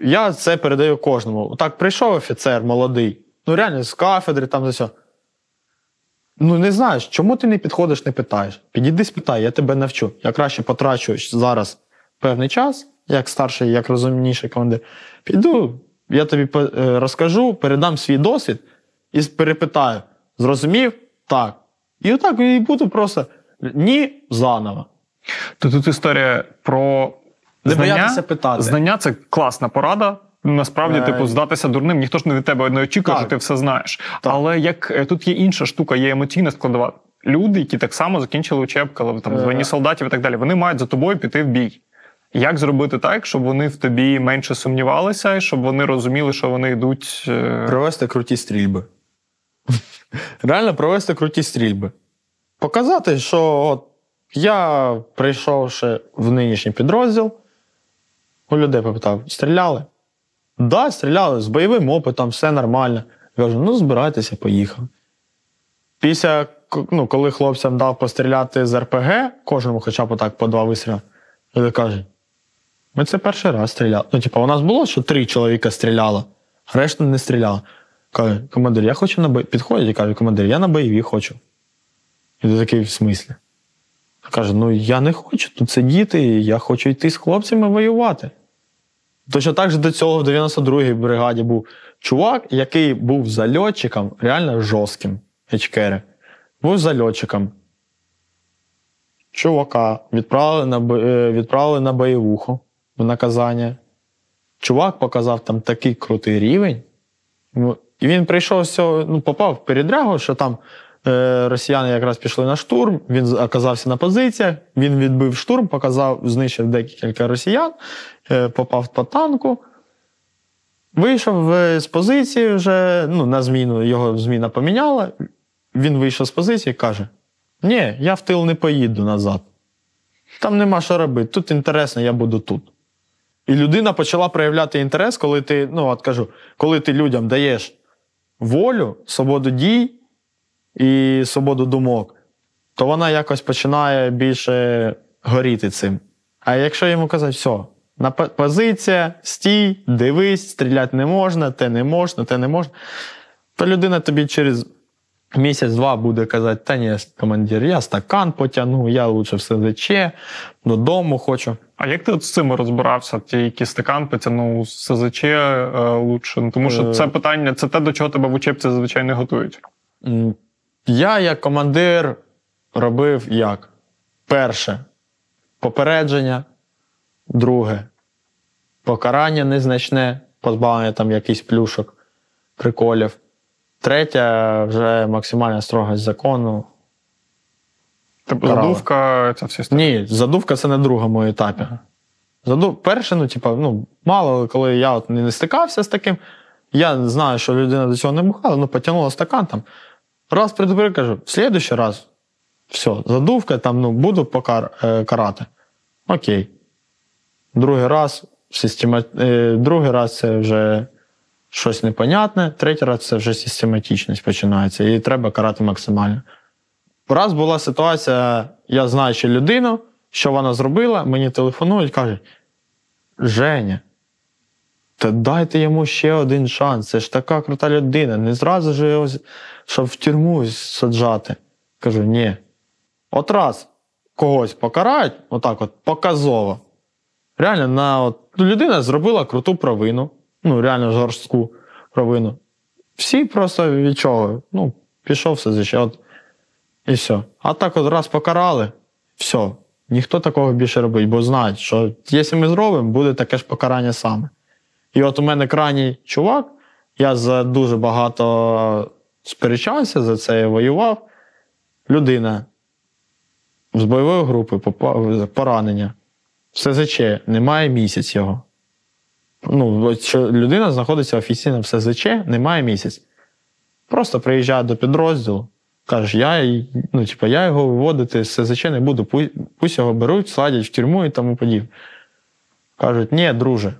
S1: я це передаю кожному. Так прийшов офіцер молодий, ну реально з кафедри, там за все. Ну, не знаєш, чому ти не підходиш, не питаєш? Підійди спитай, я тебе навчу. Я краще потрачу зараз певний час, як старший, як розумніший командир. Піду, я тобі е, розкажу, передам свій досвід і перепитаю: зрозумів? Так. І отак і буду просто ні заново.
S2: То тут історія про
S1: Не
S2: знання.
S1: боятися питати.
S2: Знання це класна порада. Насправді, типу, здатися дурним, ніхто ж не від тебе не очікує,
S1: Так.
S2: що ти все знаєш.
S1: Так.
S2: Але як е, тут є інша штука, є емоційна складова. Люди, які так само закінчили учебку, але там
S1: Е.
S2: звані солдатів і так далі, вони мають за тобою піти в бій. Як зробити так, щоб вони в тобі менше сумнівалися, і щоб вони розуміли, що вони йдуть. е,
S1: Провести круті стрільби. Реально провести круті стрільби. Показати, що от я, прийшовши в нинішній підрозділ, у людей попитав: стріляли? Так, да, стріляли з бойовим опитом, все нормально. Я кажу, ну збирайтеся, поїхав. Після, ну, коли хлопцям дав постріляти з РПГ, кожному хоча б отак по два вистріли, люди кажуть, ми це перший раз стріляли. Ну, типу, у нас було, що три чоловіка стріляло, решта не стріляла. Каже, командир, я хочу на бой. Підходять і каже, командир, я на бойові хочу. І ти такий в смислі. Каже: ну я не хочу тут сидіти, я хочу йти з хлопцями воювати. Точно так же до цього в 92-й бригаді був чувак, який був зальотчиком, реально жорстким Ечкери. Був зальотчиком. Чувака відправили на е, відправили на бойовуху в наказання. Чувак показав там такий крутий рівень. Ну, і він прийшов з ну, попав в передрягу, що там е, росіяни якраз пішли на штурм, він оказався на позиціях, він відбив штурм, показав, знищив декілька росіян, е, попав по танку. Вийшов з позиції вже ну, на зміну, його зміна поміняла. Він вийшов з позиції і каже: Ні, я в тил не поїду назад. Там нема що робити. Тут інтересно, я буду тут. І людина почала проявляти інтерес, коли ти, ну от кажу, коли ти людям даєш волю, свободу дій і свободу думок, то вона якось починає більше горіти цим. А якщо йому казати, все, на позиція, стій, дивись, стріляти не можна, те не можна, те не можна, то людина тобі через місяць-два буде казати, та ні, командир, я стакан потягну, я лучше в СЗЧ, додому хочу.
S2: А як ти от з цим розбирався? Ті, які стакан потягнув з СЗЧ е, лучше? Ну, тому що це е. питання, це те, до чого тебе в учебці зазвичай не готують.
S1: Я, як командир, робив як? Перше попередження, друге покарання незначне, позбавлення там якихось плюшок, приколів. Третє вже максимальна строгость закону.
S2: Тобто задувка це все
S1: Ні, задувка це на другому етапі. Задув... Перше, ну, типу, ну, мало коли я от не стикався з таким. Я знаю, що людина до цього не бухала, ну потягнула стакан там. Раз предупредив, кажу, в слідуючий раз, все, задувка, там, ну, буду покар... Е, карати. Окей. Другий раз, система... Е, другий раз це вже щось непонятне, третій раз це вже систематичність починається, і треба карати максимально. Раз була ситуація, я знаю, що людину, що вона зробила, мені телефонують кажуть: Женя, та дайте йому ще один шанс. Це ж така крута людина. Не зразу ж його, щоб в тюрму саджати. Кажу, ні. От раз когось покарають, отак от показово. Реально, на, от, людина зробила круту провину ну, реально жорстку провину. Всі просто від чого? Ну, пішов все звичайно. І все. А так от раз покарали, все. Ніхто такого більше робить, бо знають, що якщо ми зробимо, буде таке ж покарання саме. І от у мене крайній чувак, я за дуже багато сперечався за це і воював. Людина з бойової групи поранення. СЗЧ, немає місяць його ну, що людина знаходиться офіційно в СЗЧ, немає місяць. Просто приїжджає до підрозділу, каже, я ну, типу, я його виводити з СЗЧ не буду, пусть, його беруть, садять в тюрму і тому подібне. Кажуть, ні, друже.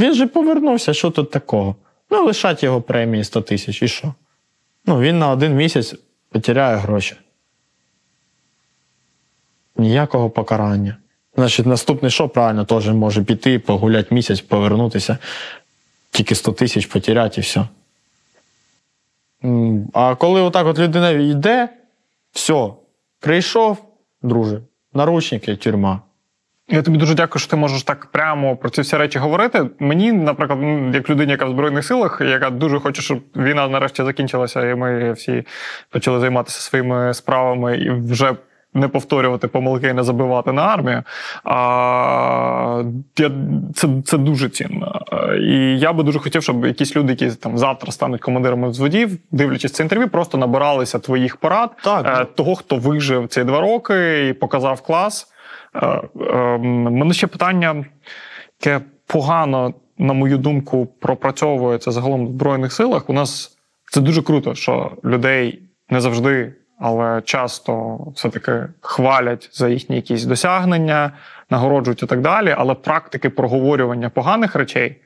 S1: Він же повернувся, що тут такого? Ну, лишать його премії 100 тисяч, і що? Ну, він на один місяць потеряє гроші. Ніякого покарання. Значить, наступний що правильно теж може піти, погуляти місяць, повернутися, тільки 100 тисяч потеряти і все. А коли отак от людина йде, все, прийшов, друже, наручники, тюрма.
S2: Я тобі дуже дякую, що ти можеш так прямо про ці всі речі говорити. Мені, наприклад, як людині, яка в Збройних силах, яка дуже хоче, щоб війна нарешті закінчилася, і ми всі почали займатися своїми справами і вже не повторювати помилки і не забивати на армію. А, Це це дуже цінно. І я би дуже хотів, щоб якісь люди, які там завтра стануть командирами взводів, дивлячись це інтерв'ю, просто набиралися твоїх порад, так. Е, того, хто вижив ці два роки і показав клас. Е, е, мене ще питання, яке погано, на мою думку, пропрацьовується загалом в Збройних силах. У нас це дуже круто, що людей не завжди але часто все-таки хвалять за їхні якісь досягнення, нагороджують і так далі. Але практики проговорювання поганих речей,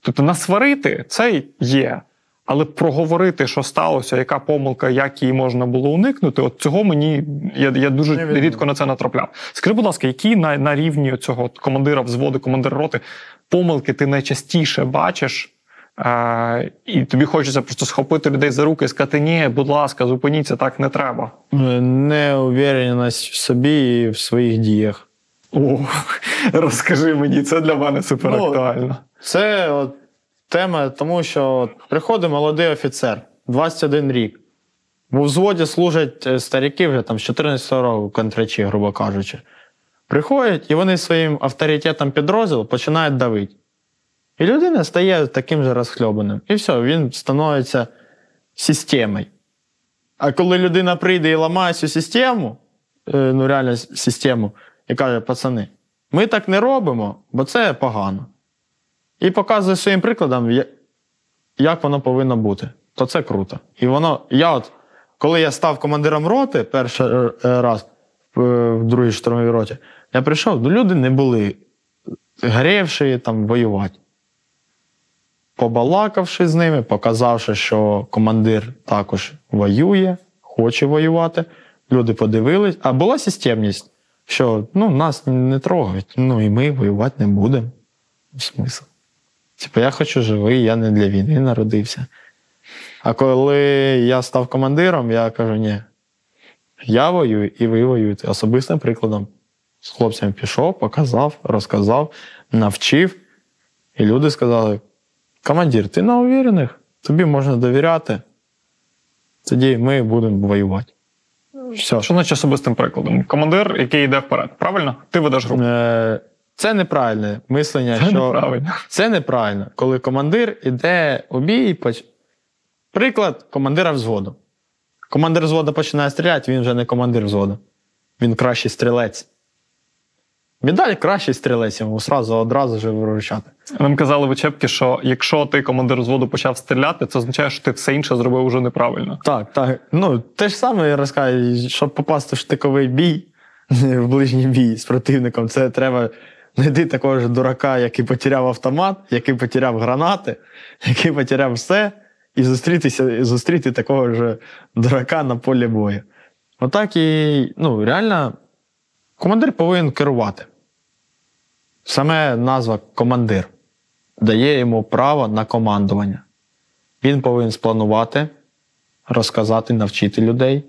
S2: тобто насварити це є. Але проговорити, що сталося, яка помилка, як її можна було уникнути, от цього мені я я дуже рідко на це натрапляв. Скажи, будь ласка, які на на рівні цього командира взводу, командира роти помилки ти найчастіше бачиш е, і тобі хочеться просто схопити людей за руки і сказати: ні, будь ласка, зупиніться, так не треба.
S1: Неувіреність в собі і в своїх діях.
S2: О, розкажи мені, це для мене супер актуально. Ну,
S1: це от тема, тому що от приходить молодий офіцер, 21 рік. В взводі служать е, старіки вже там з 14 року контрачі, грубо кажучи. Приходять і вони своїм авторитетом підрозділу починають давити. І людина стає таким же розхльобаним. І все, він становиться системою. А коли людина прийде і ламає цю систему, е, ну реально систему, і каже, пацани, ми так не робимо, бо це погано. І показує своїм прикладом, як воно повинно бути, то це круто. І воно, я от, коли я став командиром роти перший е, раз в другій штурмовій роті, я прийшов, ну люди не були грівши там воювати. Побалакавши з ними, показавши, що командир також воює, хоче воювати. Люди подивились, а була системність, що ну, нас не трогають, ну і ми воювати не будемо. Смисл. Типу, я хочу живий, я не для війни народився. А коли я став командиром, я кажу, ні, я воюю і ви воюєте. Особистим прикладом. З хлопцями пішов, показав, розказав, навчив. І люди сказали: командир, ти на увірених, тобі можна довіряти. Тоді ми будемо воювати.
S2: Все. Що значить особистим прикладом? Командир, який йде вперед, правильно? Ти ведеш групу. Е,
S1: це неправильне мислення.
S2: Це
S1: що
S2: неправильно.
S1: Це неправильно, коли командир іде у бій. Приклад командира взводу. Командир взводу починає стріляти, він вже не командир взводу. Він кращий стрілець. Медаль кращий стрілець йому сразу одразу ж виручати.
S2: Нам казали в учебці, що якщо ти командир взводу почав стріляти, це означає, що ти все інше зробив уже неправильно.
S1: Так, так. Ну, те ж саме я розказую, щоб попасти в штиковий бій, в ближній бій з противником, це треба знайти такого ж дурака, який потеряв автомат, який потеряв гранати, який потеряв все, і зустрітися, і зустріти такого ж дурака на полі бою. Отак і ну, реально командир повинен керувати. Саме назва командир дає йому право на командування. Він повинен спланувати, розказати, навчити людей.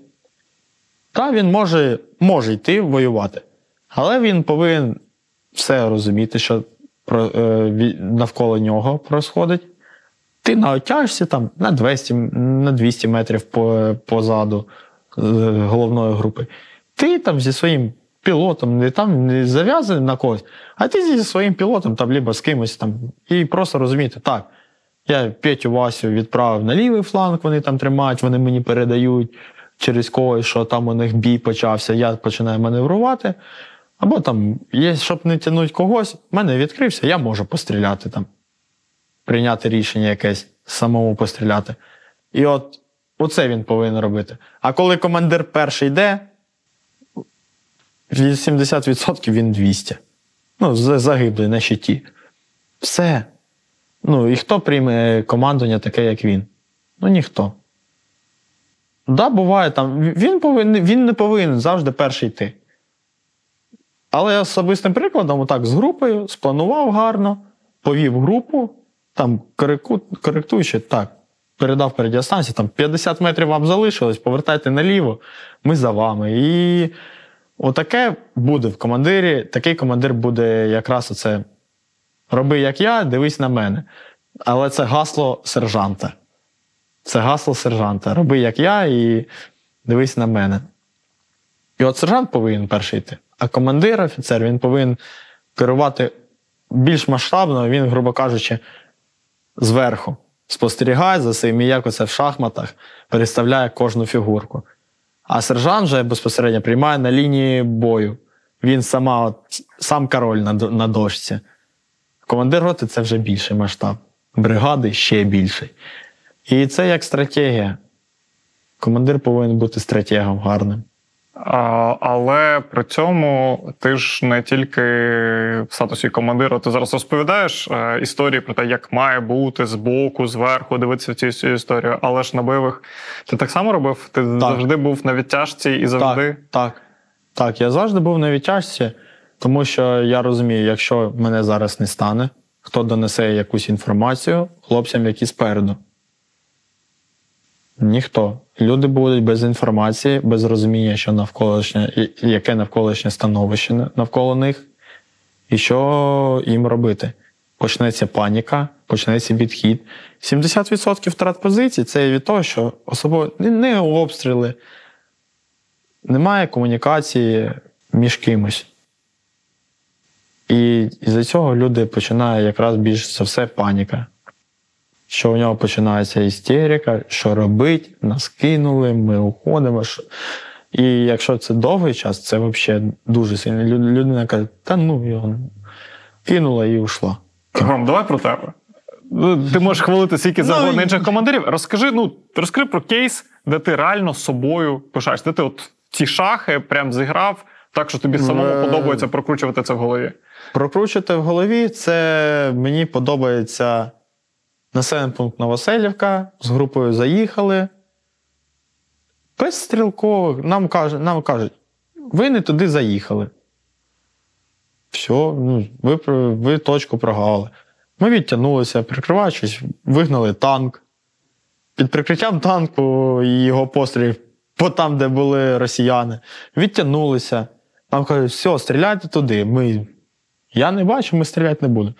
S1: Та він може може йти воювати, але він повинен все розуміти, що е, навколо нього происходить. Ти наотяжся там на 200 на 200 метрів позаду е, головної групи. Ти там зі своїм пілотом, не там не зав'язаний на когось, а ти зі своїм пілотом там, либо з кимось там. І просто розуміти, так, я Петю Васю відправив на лівий фланг, вони там тримають, вони мені передають через когось, що там у них бій почався, я починаю маневрувати. Або там, є, щоб не тягнути когось, в мене відкрився, я можу постріляти там, прийняти рішення якесь, самому постріляти. І от оце він повинен робити. А коли командир перший йде, 80% він 200. Ну, загиблий на щиті. Все. Ну, і хто прийме командування таке, як він? Ну, ніхто. Да, буває там. Він повинен, він не повинен завжди перший йти. Але я особистим прикладом, отак, з групою, спланував гарно, повів групу, там коректу, коректуючи, так, передав перед радіостанцію, там 50 метрів вам залишилось, повертайте наліво, ми за вами. І Отаке буде в командирі. Такий командир буде якраз оце. Роби, як я, дивись на мене. Але це гасло сержанта. Це гасло сержанта. Роби, як я, і дивись на мене. І от сержант повинен перший йти. А командир, офіцер, він повинен керувати більш масштабно, він, грубо кажучи, зверху спостерігає за цим і як оце в шахматах переставляє кожну фігурку. А сержант вже безпосередньо приймає на лінії бою. Він сама, от, сам король на на дошці. Командир роти це вже більший масштаб. Бригади ще більший. І це як стратегія. Командир повинен бути стратегом гарним.
S2: А, Але при цьому ти ж не тільки в статусі командира, ти зараз розповідаєш е, історії про те, як має бути збоку, зверху, дивитися цю, цю історію. Але ж на бойових ти так само робив? Ти так. завжди був на відтяжці і завжди.
S1: Так, так. Так, я завжди був на відтяжці, тому що я розумію, якщо мене зараз не стане, хто донесе якусь інформацію хлопцям, які спереду. Ніхто. Люди будуть без інформації, без розуміння, що навколишнє, яке навколишнє становище навколо них, і що їм робити. Почнеться паніка, почнеться відхід. 70% втрат позицій це від того, що особливо не обстріли, немає комунікації між кимось. І із-за цього люди починають якраз більш за все паніка. Що у нього починається істерика, що робить, нас кинули, ми уходимо. І якщо це довгий час, це взагалі дуже сильно. Людина каже, та ну його кинула і ушла.
S2: Ром, давай про тебе. Ну, ти можеш хвалити скільки ну, завгодно інших командирів. Розкажи, ну розкажи про кейс, де ти реально собою пишаєш, де ти от ці шахи прям зіграв, так що тобі самому е... подобається прокручувати це в голові.
S1: Прокручувати в голові це мені подобається населений пункт Новоселівка. З групою заїхали. Без стрілкових нам кажуть, нам кажуть, ви не туди заїхали. Все, ну, ви ви точку прогали. Ми відтягнулися, прикриваючись, вигнали танк. Під прикриттям танку і його пострілів по там, де були росіяни, відтягнулися. Нам кажуть, все, стріляйте туди. Ми... Я не бачу, ми стріляти не будемо.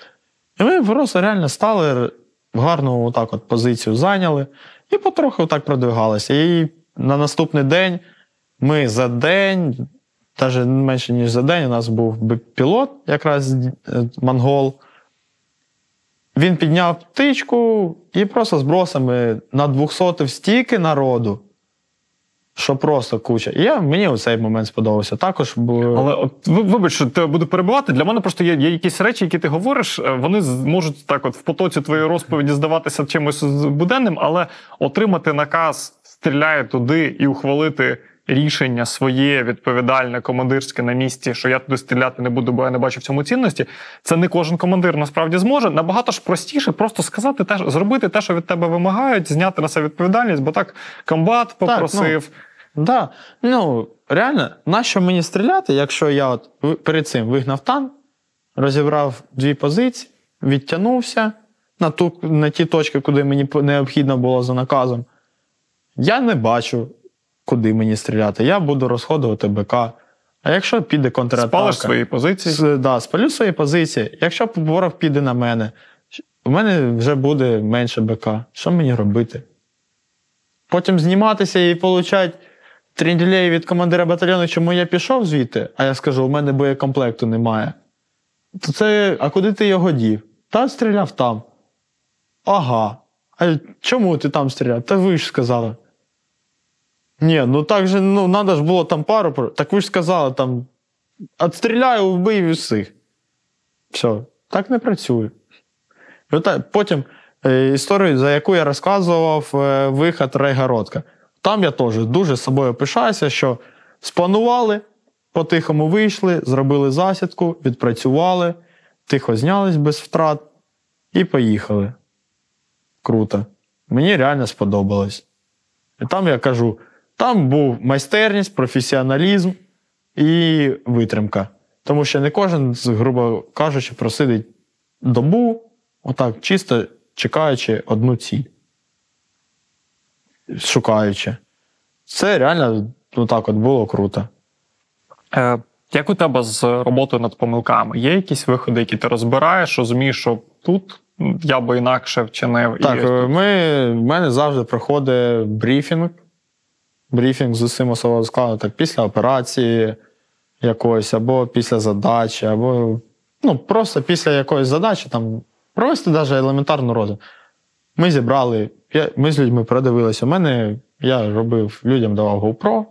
S1: І ми просто реально стали гарну отак от позицію зайняли і потроху отак продвигалися. І на наступний день ми за день, навіть менше, ніж за день, у нас був пілот, якраз е, монгол. Він підняв птичку і просто збросами на 200 стільки народу що просто куча. І я, мені у цей момент сподобався. Також бо...
S2: Але от вибач, що тебе буду перебувати. Для мене просто є є якісь речі, які ти говориш. Е, вони можуть так, от в потоці твоєї розповіді здаватися чимось буденним, але отримати наказ стріляє туди і ухвалити. Рішення своє відповідальне, командирське на місці, що я туди стріляти не буду, бо я не бачу в цьому цінності. Це не кожен командир насправді зможе. Набагато ж простіше просто сказати те, зробити те, що від тебе вимагають, зняти на себе відповідальність, бо так комбат попросив. Так,
S1: ну. Да. Ну, реально, нащо мені стріляти, якщо я от перед цим вигнав танк, розібрав дві позиції, відтягнувся на ту, на ті точки, куди мені необхідно було за наказом. Я не бачу, куди мені стріляти. Я буду розходувати БК. А якщо піде контратака...
S2: Спалиш свої позиції?
S1: С, да, спалю свої позиції. Якщо ворог піде на мене, у мене вже буде менше БК. Що мені робити? Потім зніматися і получать трінділей від командира батальйону, чому я пішов звідти, а я скажу, у мене боєкомплекту немає. То це, а куди ти його дів? Та стріляв там. Ага. А чому ти там стріляв? Та ви ж сказали. Ні, ну так же, ну, треба ж було там пару. Так ви ж сказали, там. Отстріляю, вбив всіх. Все, так не працює. Потім е, історію, за яку я розказував, е, виход Райгородка. Там я теж дуже з собою пишаюся, що спланували, по-тихому вийшли, зробили засідку, відпрацювали, тихо знялись без втрат і поїхали. Круто. Мені реально сподобалось. І там я кажу: там був майстерність, професіоналізм і витримка. Тому що не кожен, грубо кажучи, просидить добу, отак, чисто чекаючи одну ціль шукаючи. Це реально ну так от було круто.
S2: Е, Як у тебе з роботою над помилками? Є якісь виходи, які ти розбираєш, розумієш, що тут я би інакше вчинив?
S1: Так, і... Е, ми, в мене завжди проходить брифінг. Брифінг з усім особовим складом так, після операції якоїсь, або після задачі, або ну, просто після якоїсь задачі там провести навіть елементарну роду. Ми зібрали Ми з людьми продивилися. У мене я робив людям давав GoPro.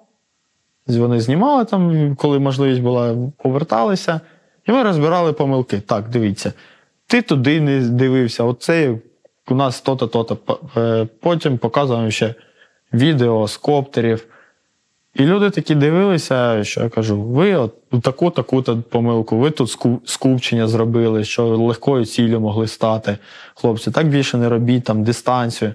S1: Вони знімали там, коли можливість була, поверталися. І ми розбирали помилки. Так, дивіться, ти туди не дивився, оце у нас то-то, то-то. Е, потім показуємо ще відео з коптерів. І люди такі дивилися, що я кажу: ви от таку таку помилку, ви тут скупчення зробили, що легкою ціллю могли стати. Хлопці, так більше не робіть там дистанцію.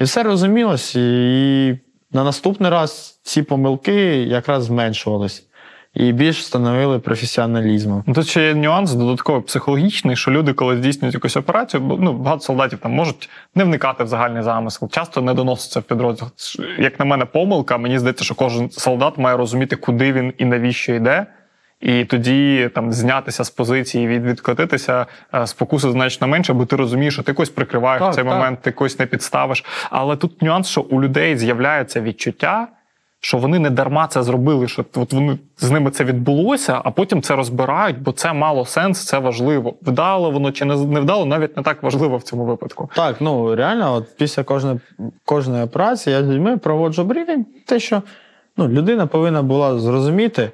S1: І все розумілось, і на наступний раз ці помилки якраз зменшувались. І більш встановили професіоналізму.
S2: Ну, Тут ще є нюанс додатково психологічний, що люди, коли здійснюють якусь операцію, бо ну багато солдатів там можуть не вникати в загальний замисел, часто не доноситься в підрозділ. Як на мене, помилка. Мені здається, що кожен солдат має розуміти, куди він і навіщо йде. І тоді там знятися з позиції, від відкотитися е, спокуси значно менше, бо ти розумієш, що ти когось прикриваєш
S1: так,
S2: в цей
S1: так.
S2: момент, ти когось не підставиш. Але тут нюанс, що у людей з'являється відчуття, що вони не дарма це зробили, що от вони з ними це відбулося, а потім це розбирають, бо це мало сенс, це важливо. Вдало воно чи не вдало, навіть не так важливо в цьому випадку.
S1: Так, ну реально, от після кожної кожної операції я з людьми проводжу брифінг, те, що ну, людина повинна була зрозуміти,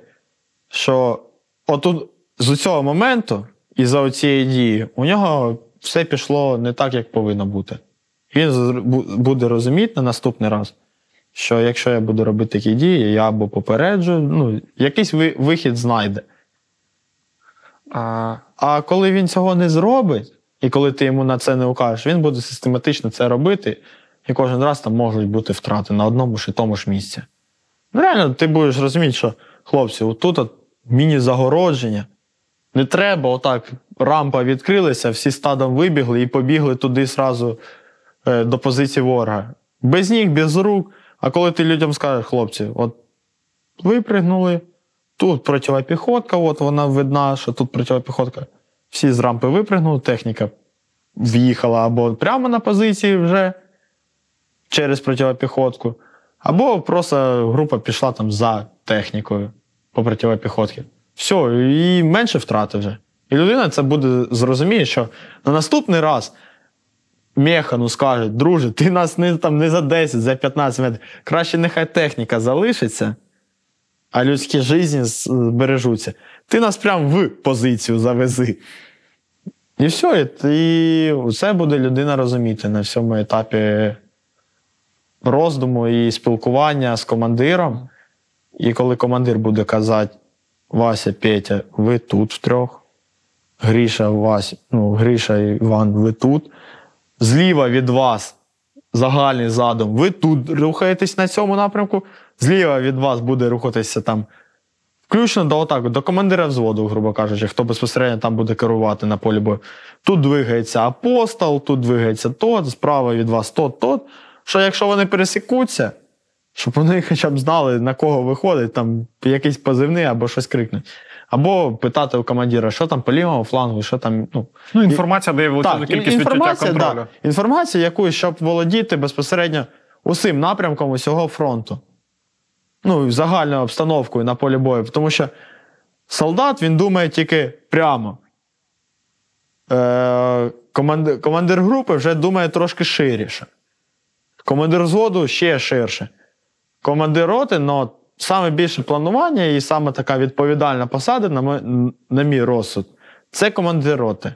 S1: що отут з цього моменту і за цієї дії у нього все пішло не так, як повинно бути. Він буде розуміти на наступний раз, що якщо я буду робити такі дії, я або попереджу, ну, якийсь вихід знайде. А а коли він цього не зробить, і коли ти йому на це не укажеш, він буде систематично це робити, і кожен раз там можуть бути втрати на одному ж і тому ж місці. Ну, реально, ти будеш розуміти, що хлопці, отут от міні-загородження. Не треба, отак рампа відкрилася, всі стадом вибігли і побігли туди зразу е, до позиції ворога. Без ніг, без рук. А коли ти людям скажеш, хлопці, от випригнули, тут противопіхотка, от вона видна, що тут противопіхотка. Всі з рампи випригнули, техніка в'їхала або прямо на позиції вже через противопіхотку, або просто група пішла там за технікою по противопіхотці. Все, і менше втрати вже. І людина це буде зрозуміє, що на наступний раз механу скаже, друже, ти нас не там не за 10, за 15 метрів. Краще нехай техніка залишиться, а людські житті збережуться. Ти нас прям в позицію завези. І все, і це буде людина розуміти на всьому етапі роздуму і спілкування з командиром. І коли командир буде казати, Вася, Петя, ви тут втрьох, Гріша, Вася, ну, Гріша Іван, ви тут. Зліва від вас загальний задум, ви тут рухаєтесь на цьому напрямку, зліва від вас буде рухатися там. Включно до отак, до командира взводу, грубо кажучи, хто безпосередньо там буде керувати на полі бою. Тут двигається апостол, тут двигається тот, справа від вас тот, тот. Що якщо вони пересікуться, щоб вони хоча б знали, на кого виходить, там якийсь позивний або щось крикнуть. Або питати у командира, що там по лівому флангу, що там. Ну,
S2: ну інформація дає величезну кількість відчуття контролю.
S1: Да, інформація, яку, щоб володіти безпосередньо усім напрямком усього фронту. Ну, загальною обстановкою на полі бою. Тому що солдат він думає тільки прямо. Е, командир, командир групи вже думає трошки ширіше. Командир взводу ще ширше командир роти, але саме більше планування і саме така відповідальна посада, на мій, на мій розсуд, це командир роти.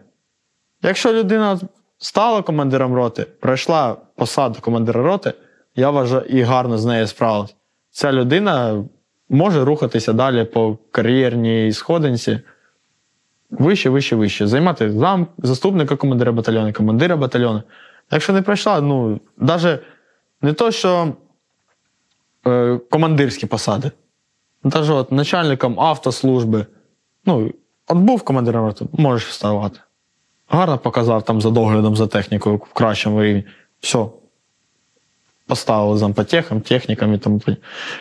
S1: Якщо людина стала командиром роти, пройшла посаду командира роти, я вважаю, і гарно з нею справилась, ця людина може рухатися далі по кар'єрній сходинці. Вище, вище, вище. Займати зам, заступника командира батальйону, командира батальйону. Якщо не пройшла, ну, навіть не то, що Е, командирські посади. Навіть от начальником автослужби. Ну, от був командиром роти, можеш вставати. Гарно показав там за доглядом за технікою в кращому рівні. Все. Поставили зампотехам, технікам і тому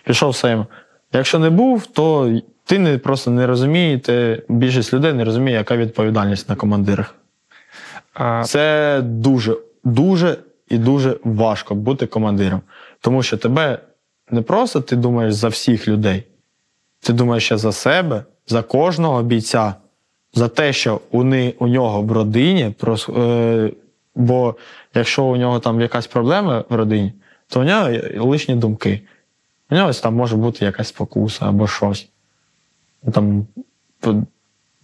S1: Пішов все. Якщо не був, то ти не, просто не розумієте, більшість людей не розуміє, яка відповідальність на командирах. А... Це дуже, дуже і дуже важко бути командиром. Тому що тебе не просто ти думаєш за всіх людей, ти думаєш ще за себе, за кожного бійця, за те, що у не, у нього в родині, е, бо якщо у нього там якась проблема в родині, то у нього лишні думки. У нього там може бути якась спокуса або щось. Там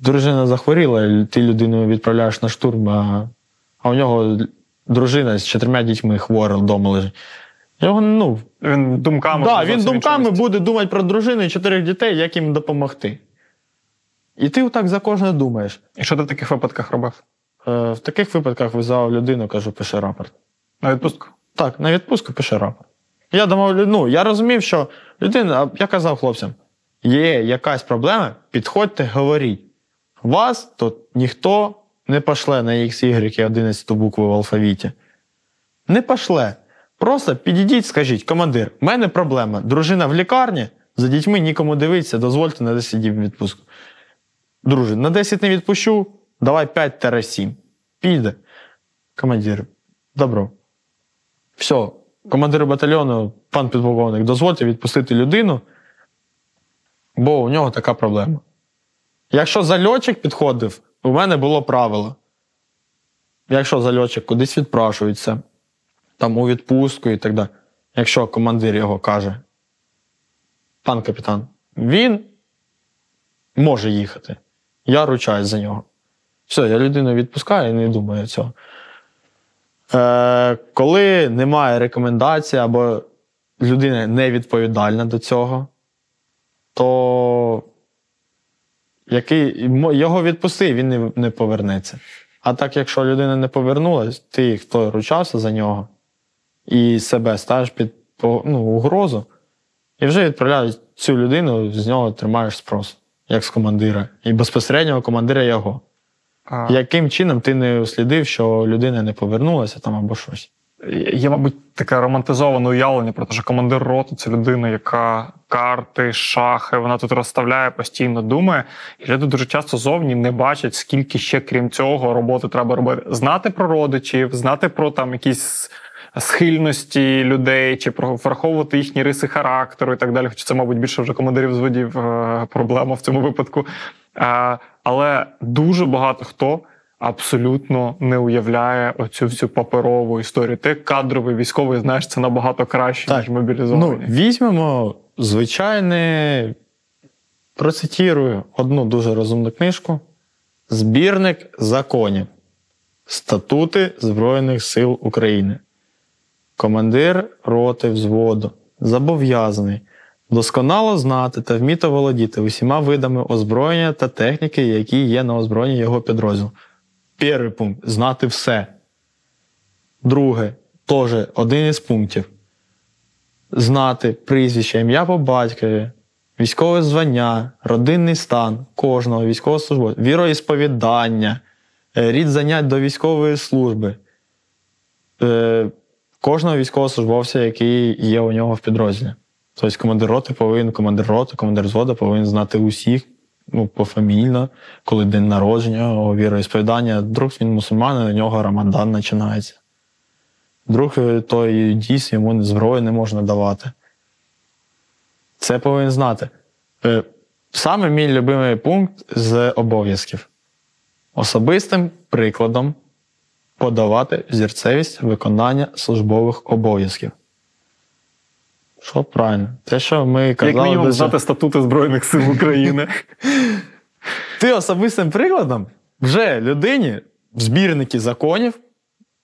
S1: Дружина захворіла, ти людину відправляєш на штурм, а, а у нього дружина з чотирма дітьми хвора вдома лежить. Його, ну,
S2: Він думками
S1: да, він думками буде думати про дружину і чотирьох дітей, як їм допомогти. І ти так за кожне думаєш.
S2: І що ти в таких випадках робив?
S1: Е, В таких випадках визвав людину, кажу, пиши рапорт.
S2: На відпустку?
S1: Так, на відпустку пиши рапорт. Я думав, ну, я розумів, що людина, я казав хлопцям, є якась проблема, підходьте, говоріть. Вас тут ніхто не пошле на X, Y 11 букву в алфавіті. Не пошле. Просто підійдіть, скажіть, командир, в мене проблема. Дружина в лікарні, за дітьми нікому дивитися, дозвольте на 10 днів відпустку. Друже, на 10 не відпущу, давай 5-7. Піде. Командир, добро. Все, командир батальйону, пан підполковник, дозвольте відпустити людину, бо у нього така проблема. Якщо зальотчик підходив, у мене було правило. Якщо зальотчик кудись відпрашується, там у відпустку і так далі. Якщо командир його каже, пан капітан, він може їхати. Я ручаюсь за нього. Все, я людину відпускаю і не думаю цього. Е, Коли немає рекомендацій або людина не відповідальна до цього, то який, його відпусти, він не, не повернеться. А так, якщо людина не повернулась, ти, хто ручався за нього, і себе ставиш під ну, угрозу, і вже відправляють цю людину, з нього тримаєш спрос, як з командира. І безпосереднього командира його. А... Яким чином ти не услідив, що людина не повернулася там або щось?
S2: Є, мабуть, таке романтизоване уявлення про те, що командир роту це людина, яка карти, шахи, вона тут розставляє, постійно думає. І люди дуже часто зовні не бачать, скільки ще, крім цього, роботи треба робити. Знати про родичів, знати про там якісь схильності людей, чи враховувати їхні риси характеру і так далі. Хоча це, мабуть, більше вже командирів зводів е, проблема в цьому випадку. Але дуже багато хто. Абсолютно не уявляє оцю всю паперову історію. Ти кадровий військовий, знаєш, це набагато краще, так. ніж мобілізований.
S1: Ну, Візьмемо звичайне, процитірую одну дуже розумну книжку: Збірник законів, статути Збройних сил України командир роти взводу зобов'язаний досконало знати та вміти володіти усіма видами озброєння та техніки, які є на озброєнні його підрозділу. Перший пункт знати все. Друге, теж один із пунктів. Знати прізвище, ім'я по батькові, військове звання, родинний стан кожного військовослужбовця, віроісповідання, е, рід занять до військової служби. Кожного військовослужбовця, який є у нього в підрозділі. Тобто командир роти повинен, командир роти, командир зводу повинен знати усіх ну, пофамільно, коли день народження, віроісповідання. Друг він мусульманин, у нього рамадан починається. Друг той дійс йому зброю не можна давати. Це повинен знати. Е, саме мій любимий пункт з обов'язків. Особистим прикладом подавати зірцевість виконання службових обов'язків. Що правильно? Те, що ми казали...
S2: Як мінімум знати статути Збройних сил України.
S1: Ти особистим прикладом вже людині в збірники законів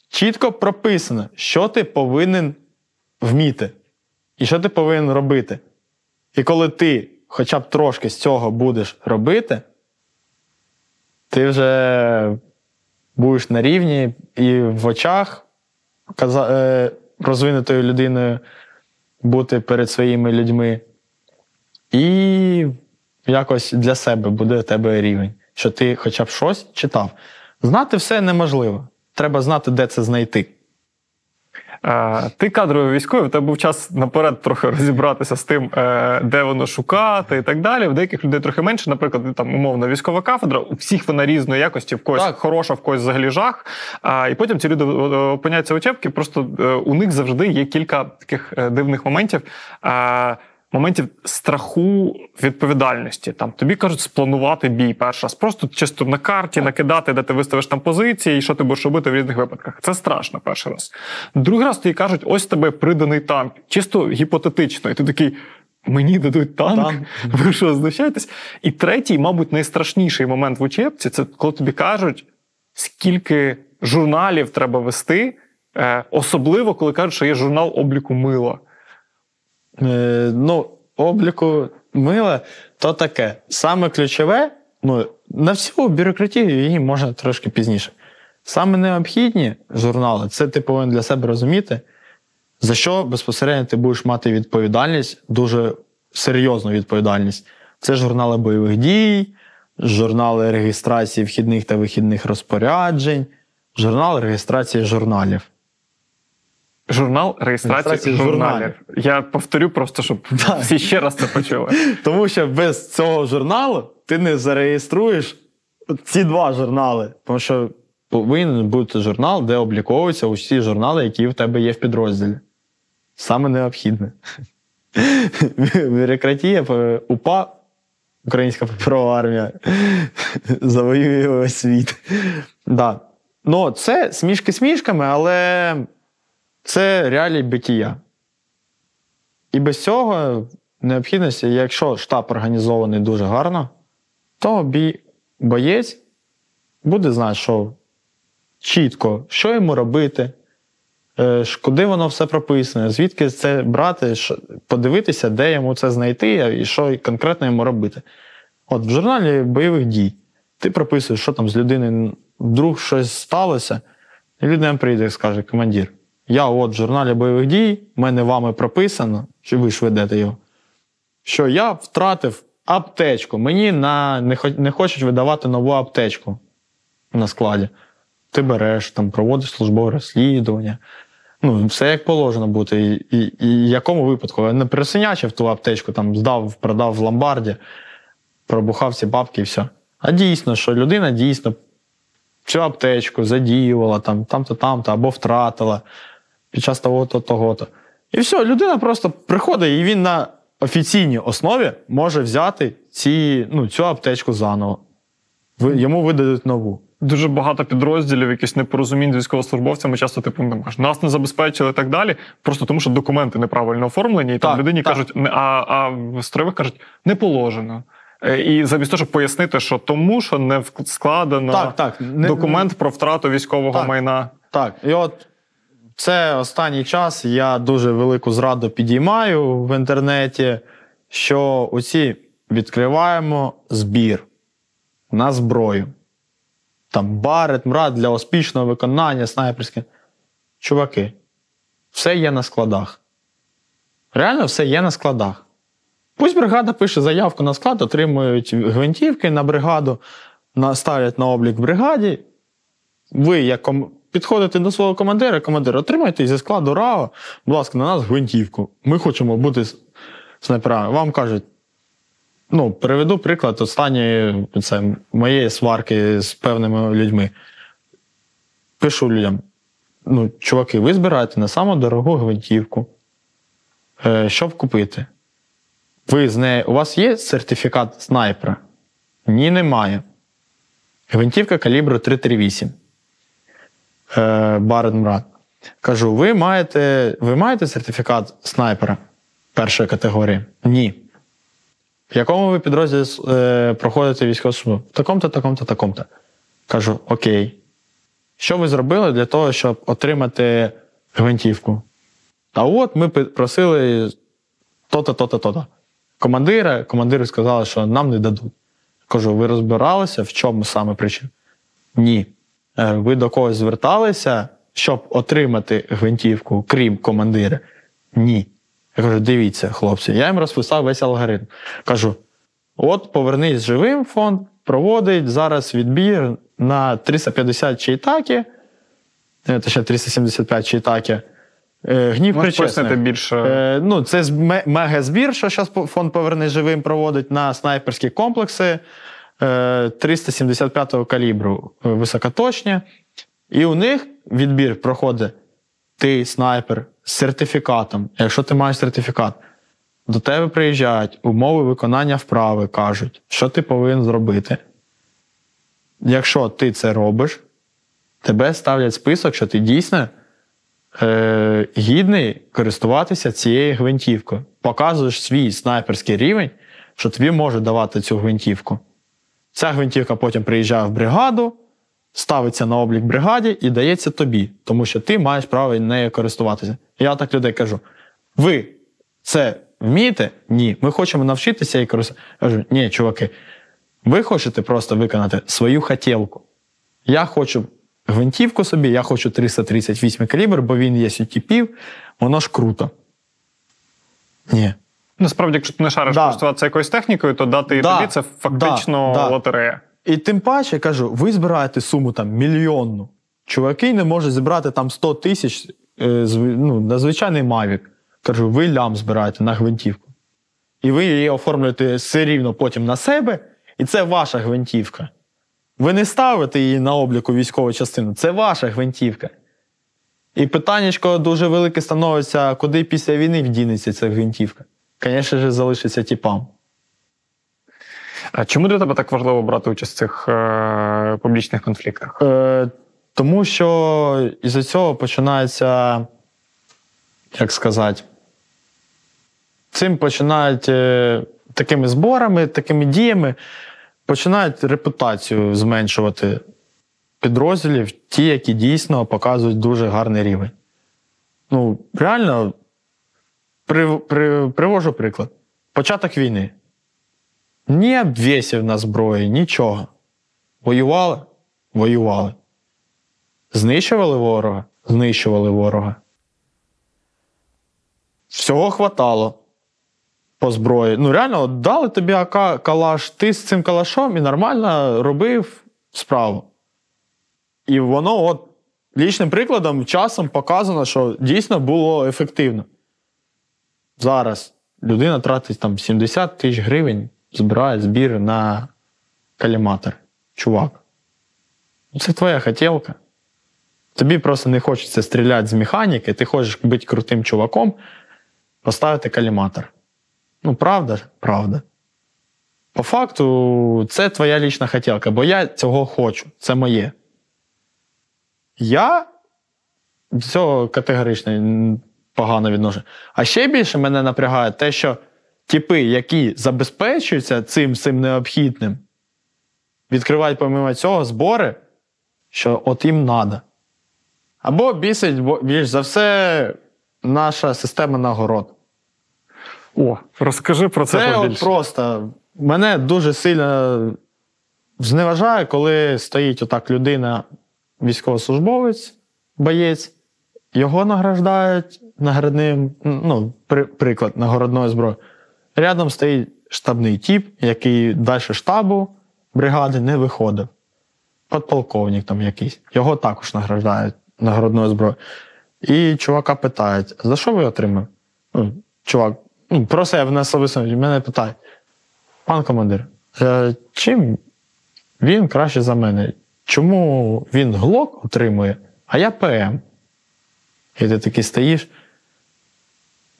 S1: чітко прописано, що ти повинен вміти і що ти повинен робити. І коли ти хоча б трошки з цього будеш робити, ти вже будеш на рівні і в очах е, розвинутою людиною бути перед своїми людьми. І якось для себе буде у тебе рівень, що ти хоча б щось читав. Знати все неможливо. Треба знати, де це знайти.
S2: Ти кадровий військовий, у тебе був час наперед трохи розібратися з тим, е, де воно шукати і так далі. В деяких людей трохи менше, наприклад, там умовно військова кафедра, у всіх вона різної якості, в когось так. хороша, в когось взагалі жах. І потім ці люди опиняються учебки. Просто е, у них завжди є кілька таких е, дивних моментів моментів страху відповідальності. Там тобі кажуть спланувати бій перший раз. Просто чисто на карті накидати, де ти виставиш там позиції, і що ти будеш робити в різних випадках. Це страшно перший раз. Другий раз тобі кажуть, ось тебе приданий танк, чисто гіпотетично. І ти такий. Мені дадуть танк, танк. ви що знущаєтесь? І третій, мабуть, найстрашніший момент в учебці це коли тобі кажуть, скільки журналів треба вести, е, особливо коли кажуть, що є журнал обліку мила.
S1: Е, ну, обліку мила, то таке. Саме ключове, ну, на всю бюрократію її можна трошки пізніше. Саме необхідні журнали, це ти повинен для себе розуміти, за що безпосередньо ти будеш мати відповідальність, дуже серйозну відповідальність. Це журнали бойових дій, журнали реєстрації вхідних та вихідних розпоряджень, журнал реєстрації журналів.
S2: Журнал реєстрації, журналів. Я повторю просто, щоб
S1: Так.
S2: всі ще раз це почули.
S1: Тому що без цього журналу ти не зареєструєш ці два журнали. Тому що повинен бути журнал, де обліковуються усі журнали, які в тебе є в підрозділі. Саме необхідне. Бюрократія, е, УПА, Українська паперова армія, завоює весь світ. Да. Ну, це смішки смішками, але це реалії битія. І без цього необхідності, якщо штаб організований дуже гарно, то боєць буде знати, що чітко, що йому робити, е, куди воно все прописане, звідки це брати, подивитися, де йому це знайти і що конкретно йому робити. От в журналі бойових дій ти прописуєш, що там з людиною вдруг щось сталося, і людина прийде і скаже: командир, я от в журналі бойових дій, в мене вами прописано, чи ви ж ведете його, що я втратив аптечку. Мені на, не, не хочуть видавати нову аптечку на складі. Ти береш, там, проводиш службове розслідування. Ну, все як положено бути. І, і, і якому випадку? Я не пересинячив ту аптечку, там, здав, продав в ломбарді, пробухав ці бабки і все. А дійсно, що людина дійсно цю аптечку задіювала там, там-то, там-то, або втратила під час того-то, того-то. І все, людина просто приходить, і він на офіційній основі може взяти ці, ну, цю аптечку заново. Йому видадуть нову.
S2: Дуже багато підрозділів, якісь непорозумінь з військовослужбовцями, часто типу не кажуть, нас не забезпечили і так далі. Просто тому, що документи неправильно оформлені, і там людині
S1: так.
S2: кажуть, а, а в строєвих кажуть, не положено. Е, І замість того, щоб пояснити, що тому, що не складено
S1: Так, так. Не-
S2: документ про втрату військового
S1: Так.
S2: майна.
S1: Так, і от це останній час я дуже велику зраду підіймаю в інтернеті, що усі відкриваємо збір на зброю. Там барет, мрад для успішного виконання снайперське. Чуваки, все є на складах. Реально все є на складах. Пусть бригада пише заявку на склад, отримують гвинтівки на бригаду, ставлять на облік в бригаді, ви як ком... підходите до свого командира, командир, отримайте зі складу РАО, будь ласка, на нас гвинтівку. Ми хочемо бути снайперами. Вам кажуть, ну, приведу приклад останньої це, моєї сварки з певними людьми. Пишу людям: ну, чуваки, ви збираєте на саму дорогу гвинтівку. Е, щоб купити? Ви з нею, у вас є сертифікат снайпера? Ні, немає. Гвинтівка калібру 338. Е, Барен Мрад. Кажу: ви маєте, ви маєте сертифікат снайпера першої категорії? Ні. В якому ви підрозділі е, проходите військову службу? В такому-то, такому-то, такому-то. Кажу: Окей. Що ви зробили для того, щоб отримати гвинтівку? А от ми просили то-то, то-то, то-то. Командира, командири сказали, що нам не дадуть. Кажу, ви розбиралися, в чому саме причина? Ні. Е, Ви до когось зверталися, щоб отримати гвинтівку, крім командира? Ні. Я кажу, дивіться, хлопці, я їм розписав весь алгоритм. Кажу: от повернись живим, фонд проводить зараз відбір на 350 чейтаки, е, точніше 375 чейтаки. Е, Гнів причесних.
S2: пояснити більше.
S1: Е, ну, це мегазбір, що зараз фонд Поверни живим проводить на снайперські комплекси 375-го калібру е, високоточні. І у них відбір проходить ти, снайпер, з сертифікатом. Якщо ти маєш сертифікат, до тебе приїжджають умови виконання вправи, кажуть, що ти повинен зробити. Якщо ти це робиш, тебе ставлять список, що ти дійсно е, гідний користуватися цією гвинтівкою. Показуєш свій снайперський рівень, що тобі може давати цю гвинтівку. Ця гвинтівка потім приїжджає в бригаду, ставиться на облік бригаді і дається тобі, тому що ти маєш право нею користуватися. Я так людей кажу: ви це вмієте? Ні. Ми хочемо навчитися і користуватися. Кажу, ні, чуваки, ви хочете просто виконати свою хотілку. Я хочу гвинтівку собі, я хочу 338 калібр, бо він є сютіпів, воно ж круто. Ні.
S2: Насправді, якщо ти не шариш
S1: Да.
S2: користуватися якоюсь технікою, то дати і
S1: Да.
S2: тобі це фактично
S1: Да.
S2: Лотерея.
S1: І тим паче кажу, ви збираєте суму там мільйонну. Чуваки не можуть зібрати там 100 тисяч е, ну, на звичайний Мавік. Кажу, ви лям збираєте на гвинтівку. І ви її оформлюєте все рівно потім на себе, і це ваша гвинтівка. Ви не ставите її на обліку військову частину, це ваша гвинтівка. І питаннячко дуже велике становиться, куди після війни вдінеться ця гвинтівка. Звісно ж, залишиться тіпам.
S2: А чому для тебе так важливо брати участь в цих е, публічних конфліктах?
S1: Е, тому що із-за цього починається, як сказати, цим починають е, такими зборами, такими діями, починають репутацію зменшувати підрозділів, ті, які дійсно показують дуже гарний рівень. Ну, реально, при, при, привожу приклад. Початок війни. Ні обвісів на зброї, нічого. Воювали? Воювали. Знищували ворога? Знищували ворога. Всього хватало по зброї. Ну, реально, от дали тобі АК калаш, ти з цим калашом і нормально робив справу. І воно, от, лічним прикладом, часом показано, що дійсно було ефективно. Зараз людина тратить там 70 тисяч гривень, збирає збір на каліматор. Чувак. Ну, Це твоя хотілка. Тобі просто не хочеться стріляти з механіки, ти хочеш бути крутим чуваком, поставити каліматор. Ну, правда? Правда. По факту, це твоя лічна хотілка, бо я цього хочу. Це моє. Я цього категорично погано відношу. А ще більше мене напрягає те, що типи, які забезпечуються цим цим необхідним, відкривають помимо цього збори, що от їм треба. Або бісить бо- більш за все наша система нагород.
S2: О, розкажи про це,
S1: Це от просто мене дуже сильно зневажає, коли стоїть отак людина, військовослужбовець, боєць, його награждають наградним, ну, при, приклад нагородної зброї. Рядом стоїть штабний тіп, який далі штабу бригади не виходив. Подполковник там якийсь. Його також награждають нагородною зброєю. І чувака питають: за що ви отримали? Ну, чувак, ну, про себе на особисто мене питають: пан командир, е, чим він краще за мене? Чому він глок отримує, а я ПМ? І ти такий стоїш.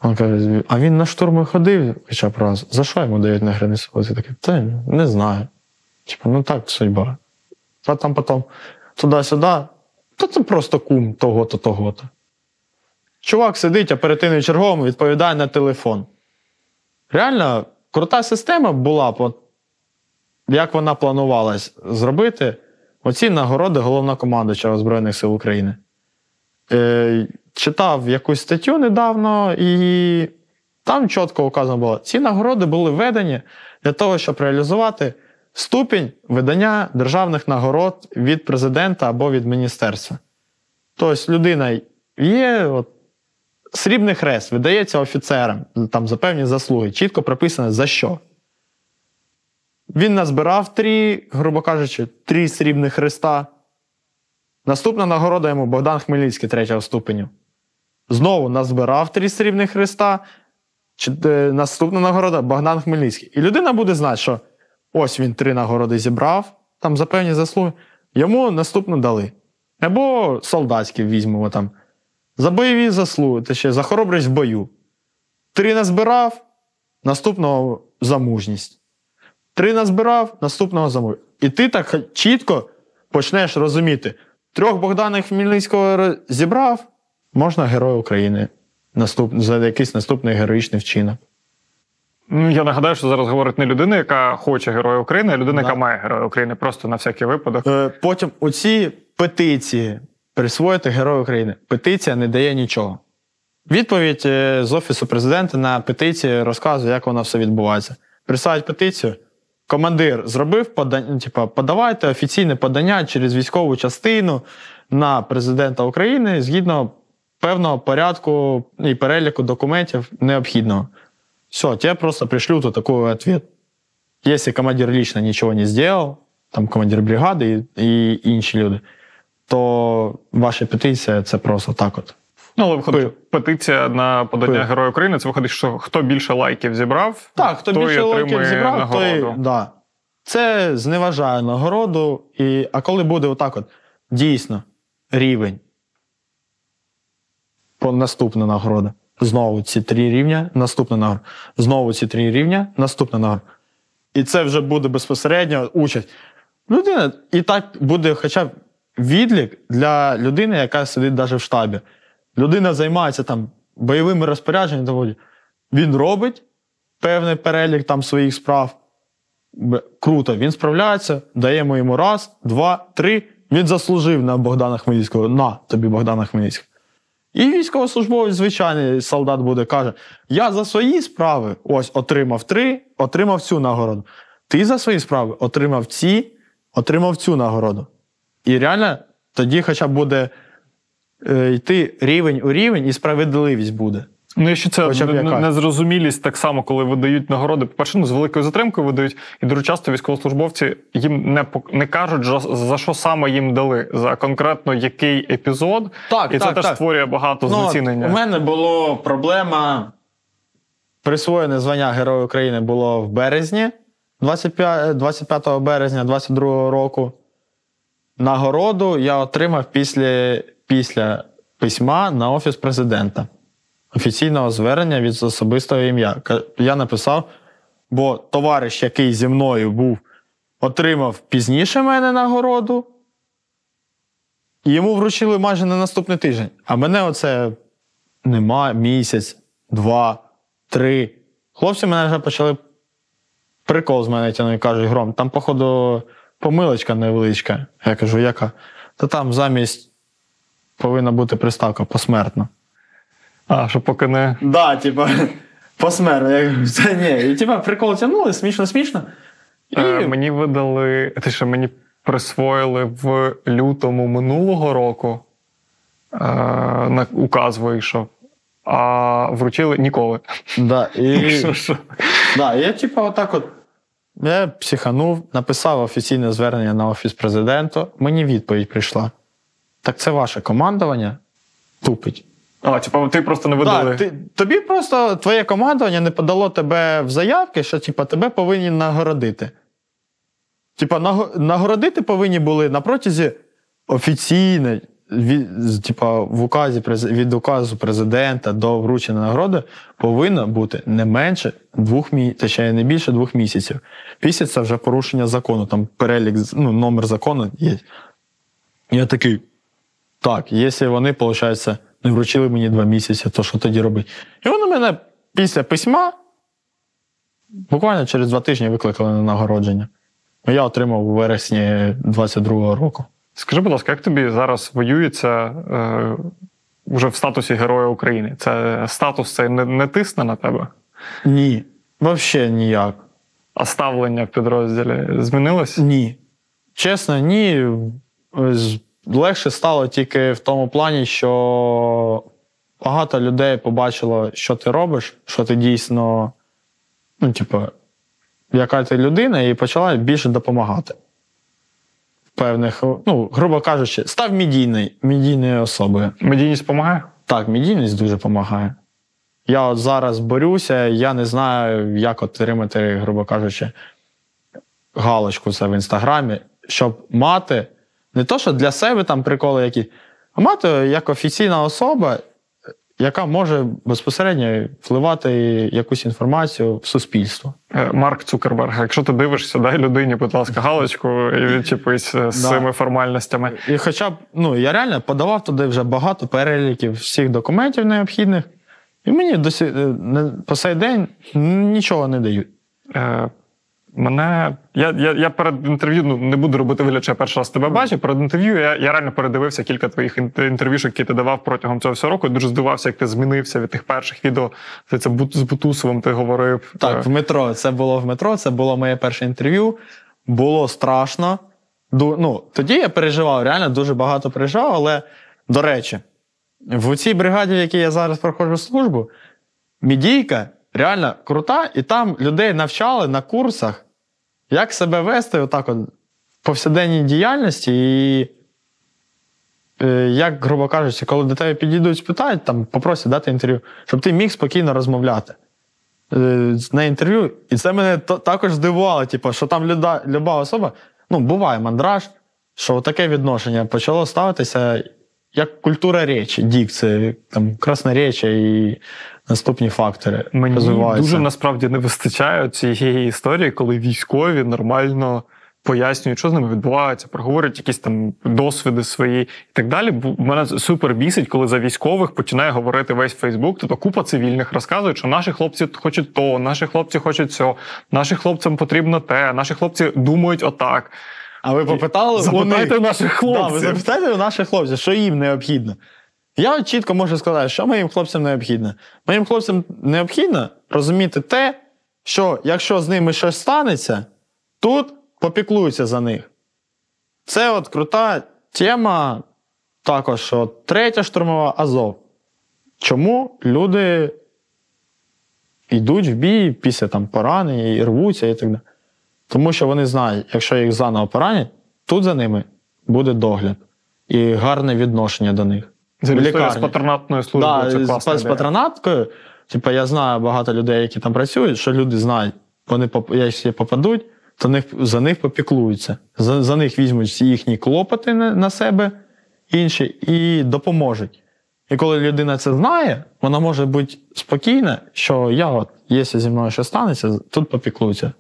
S1: Він каже, а він на штурми ходив хоча б раз. За що йому дають награни свободи? Я такий, та не знаю. Типу, ну так, судьба. А там потім туди-сюди, то це просто кум того-то, того-то. Чувак сидить оперативним черговим, відповідає на телефон. Реально, крута система була як вона планувалась зробити, оці нагороди головнокомандуючого Збройних сил України. Читав якусь статтю недавно, і там чітко указано було, ці нагороди були введені для того, щоб реалізувати ступінь видання державних нагород від президента або від міністерства. Тобто людина є, от, срібний хрест видається офіцерам там, за певні заслуги, чітко прописано за що. Він назбирав три, грубо кажучи, три срібних хреста. Наступна нагорода йому Богдан Хмельницький третього ступеню. Знову назбирав три срібних хреста. Е, наступна нагорода Богдан Хмельницький. І людина буде знати, що ось він три нагороди зібрав, там за певні заслуги. Йому наступну дали. Або солдатські візьмемо там. За бойові заслуги, та ще за хоробрість в бою. Три назбирав, наступного за мужність. Три назбирав, наступного за мужність. І ти так чітко почнеш розуміти: трьох Богдана Хмельницького зібрав, можна Герой України наступ, за якийсь наступний героїчний вчинок.
S2: Ну, я нагадаю, що зараз говорить не людина, яка хоче Героя України, а людина,
S1: Да.
S2: яка має Героя України, просто на всякий випадок.
S1: Е, Потім оці петиції присвоїти Герою України. Петиція не дає нічого. Відповідь е, з Офісу президента на петиції розказує, як воно все відбувається. Присають петицію. Командир зробив подання, типу, подавайте офіційне подання через військову частину на президента України згідно певного порядку і переліку документів необхідного. Все, тебе просто пришлют такой ответ. Если командир лично ничего не сделал, там командир бригади і, і інші люди, то ваша петиція це просто так от.
S2: Ну, але виходить, петиція на подання
S1: Пи.
S2: Героя України, це виходить, що хто більше лайків зібрав,
S1: Так, хто
S2: той
S1: більше лайків зібрав, той, да. Це зневажає нагороду. І, а коли буде отак от, дійсно, рівень наступна нагорода. Знову ці три рівня, наступна нагорода. Знову ці три рівня, наступна нагорода. І це вже буде безпосередньо участь. Людина, і так буде хоча б відлік для людини, яка сидить навіть в штабі. Людина займається там бойовими розпорядженнями, він робить певний перелік там своїх справ. Круто, він справляється, даємо йому раз, два, три. Він заслужив на Богдана Хмельницького. На тобі Богдана Хмельницького. І військовослужбовець, звичайний солдат буде, каже: Я за свої справи ось отримав три, отримав цю нагороду. Ти за свої справи отримав ці, отримав цю нагороду. І реально тоді хоча б буде е, йти рівень у рівень, і справедливість буде.
S2: Ну і ще це незрозумілість так само, коли видають нагороди. По-перше, ну, з великою затримкою видають, і дуже часто військовослужбовці їм не не кажуть, за- що саме їм дали, за конкретно який епізод.
S1: Так,
S2: і це
S1: так,
S2: теж
S1: так.
S2: створює багато
S1: Ну,
S2: знецінення.
S1: у мене було проблема. Присвоєне звання Героя України було в березні, 25, 25 березня 22 року. Нагороду я отримав після, після письма на Офіс президента. Офіційного звернення від особистого ім'я. Я написав, бо товариш, який зі мною був, отримав пізніше мене нагороду. І йому вручили майже на наступний тиждень. А мене оце нема місяць, два, три. Хлопці мене вже почали прикол з мене тягнути, кажуть, гром, там, походу, помилочка невеличка. Я кажу, яка? Та там замість повинна бути приставка посмертно.
S2: А, що поки не.
S1: Да, типа, посмертно. Я це ні. І типа прикол тягнули, смішно, смішно. І...
S2: Е, мені видали, те, що мені присвоїли в лютому минулого року. Е, на указ вийшов, а вручили ніколи.
S1: Да, і...
S2: Що, що?
S1: Да, я типу, отак от. Я психанув, написав офіційне звернення на офіс президента. Мені відповідь прийшла. Так це ваше командування тупить.
S2: А, типу, ти просто не видали.
S1: Так, ти, тобі просто твоє командування не подало тебе в заявки, що типу, тебе повинні нагородити. Типа, нагородити повинні були на протязі офіційної, від, типа, в указі від указу президента до вручення нагороди повинно бути не менше двох місяців, точніше, не більше двох місяців. Після це вже порушення закону, там перелік, ну, номер закону є. Я такий. Так, якщо вони, виходить, не вручили мені два місяці, то що тоді робити? І вони мене після письма буквально через два тижні викликали на нагородження. Я отримав у вересні 22-го року.
S2: Скажи, будь ласка, як тобі зараз воюється е, вже в статусі Героя України? Це статус цей не, не тисне на тебе,
S1: Ні, взагалі ніяк.
S2: а ставлення в підрозділі змінилось?
S1: Ні. Чесно, ні. З- Легше стало тільки в тому плані, що багато людей побачило, що ти робиш, що ти дійсно, ну, типу, яка ти людина, і почала більше допомагати. Певних, ну, грубо кажучи, став медійний, медійною особою.
S2: Медійність допомагає?
S1: Так, медійність дуже допомагає. Я от зараз борюся, я не знаю, як отримати, грубо кажучи, галочку це в інстаграмі, щоб мати не то, що для себе там приколи які, а мати як офіційна особа, яка може безпосередньо впливати якусь інформацію в суспільство.
S2: Е, Марк Цукерберг, якщо ти дивишся, дай людині, будь ласка, галочку і відчепись е, з
S1: Да.
S2: цими формальностями.
S1: І хоча б, ну, я реально подавав туди вже багато переліків всіх документів необхідних, і мені досі, е, по сей день нічого не дають.
S2: Мене я, я, я перед інтерв'ю ну, не буду робити вигляд, що я перший раз тебе бачив. Перед інтерв'ю я, я реально передивився кілька твоїх інт- інтерв'ю, які ти давав протягом цього всього року. Дуже здивався, як ти змінився від тих перших відео. Це, це з Бутусовим ти говорив.
S1: Так,
S2: Е,
S1: в метро. Це було в метро, це було моє перше інтерв'ю. Було страшно. Ду- Ну, тоді я переживав, реально дуже багато переживав, але, до речі, в цій бригаді, в якій я зараз проходжу службу, мідійка реально крута, і там людей навчали на курсах, як себе вести отак от в повсякденній діяльності. І е, як, грубо кажучи, коли до тебе підійдуть, спитають, там попросять дати інтерв'ю, щоб ти міг спокійно розмовляти е, на інтерв'ю. І це мене також здивувало, типу, що там люда, люба особа, ну, буває мандраж, що таке відношення почало ставитися як культура речі, дікція, там красноречія і наступні фактори
S2: Мені
S1: розвиваються.
S2: дуже насправді не вистачає цієї історії, коли військові нормально пояснюють, що з ними відбувається, проговорять якісь там досвіди свої і так далі. Бо Мене супер бісить, коли за військових починає говорити весь Фейсбук. Тобто купа цивільних розказують, що наші хлопці хочуть то, наші хлопці хочуть цього, нашим хлопцям потрібно те, наші хлопці думають отак.
S1: А ви попитали
S2: Запитайте у наших
S1: Да,
S2: хлопців.
S1: ви запитайте у наших хлопців, що їм необхідно. Я чітко можу сказати, що моїм хлопцям необхідно. Моїм хлопцям необхідно розуміти те, що якщо з ними щось станеться, тут попіклуються за них. Це от крута тема, також от, третя штурмова Азов. Чому люди йдуть в бій після там, поранення і рвуться і так далі? Тому що вони знають, якщо їх заново поранять, тут за ними буде догляд і гарне відношення до них.
S2: Це з патронатною службою.
S1: Да,
S2: це
S1: з, патронаткою, типу, я знаю багато людей, які там працюють, що люди знають, вони якщо попадуть, то них, за них попіклуються. За, за них візьмуть всі їхні клопоти на, на себе інші і допоможуть. І коли людина це знає, вона може бути спокійна, що я, от, якщо зі мною щось станеться, тут попіклуються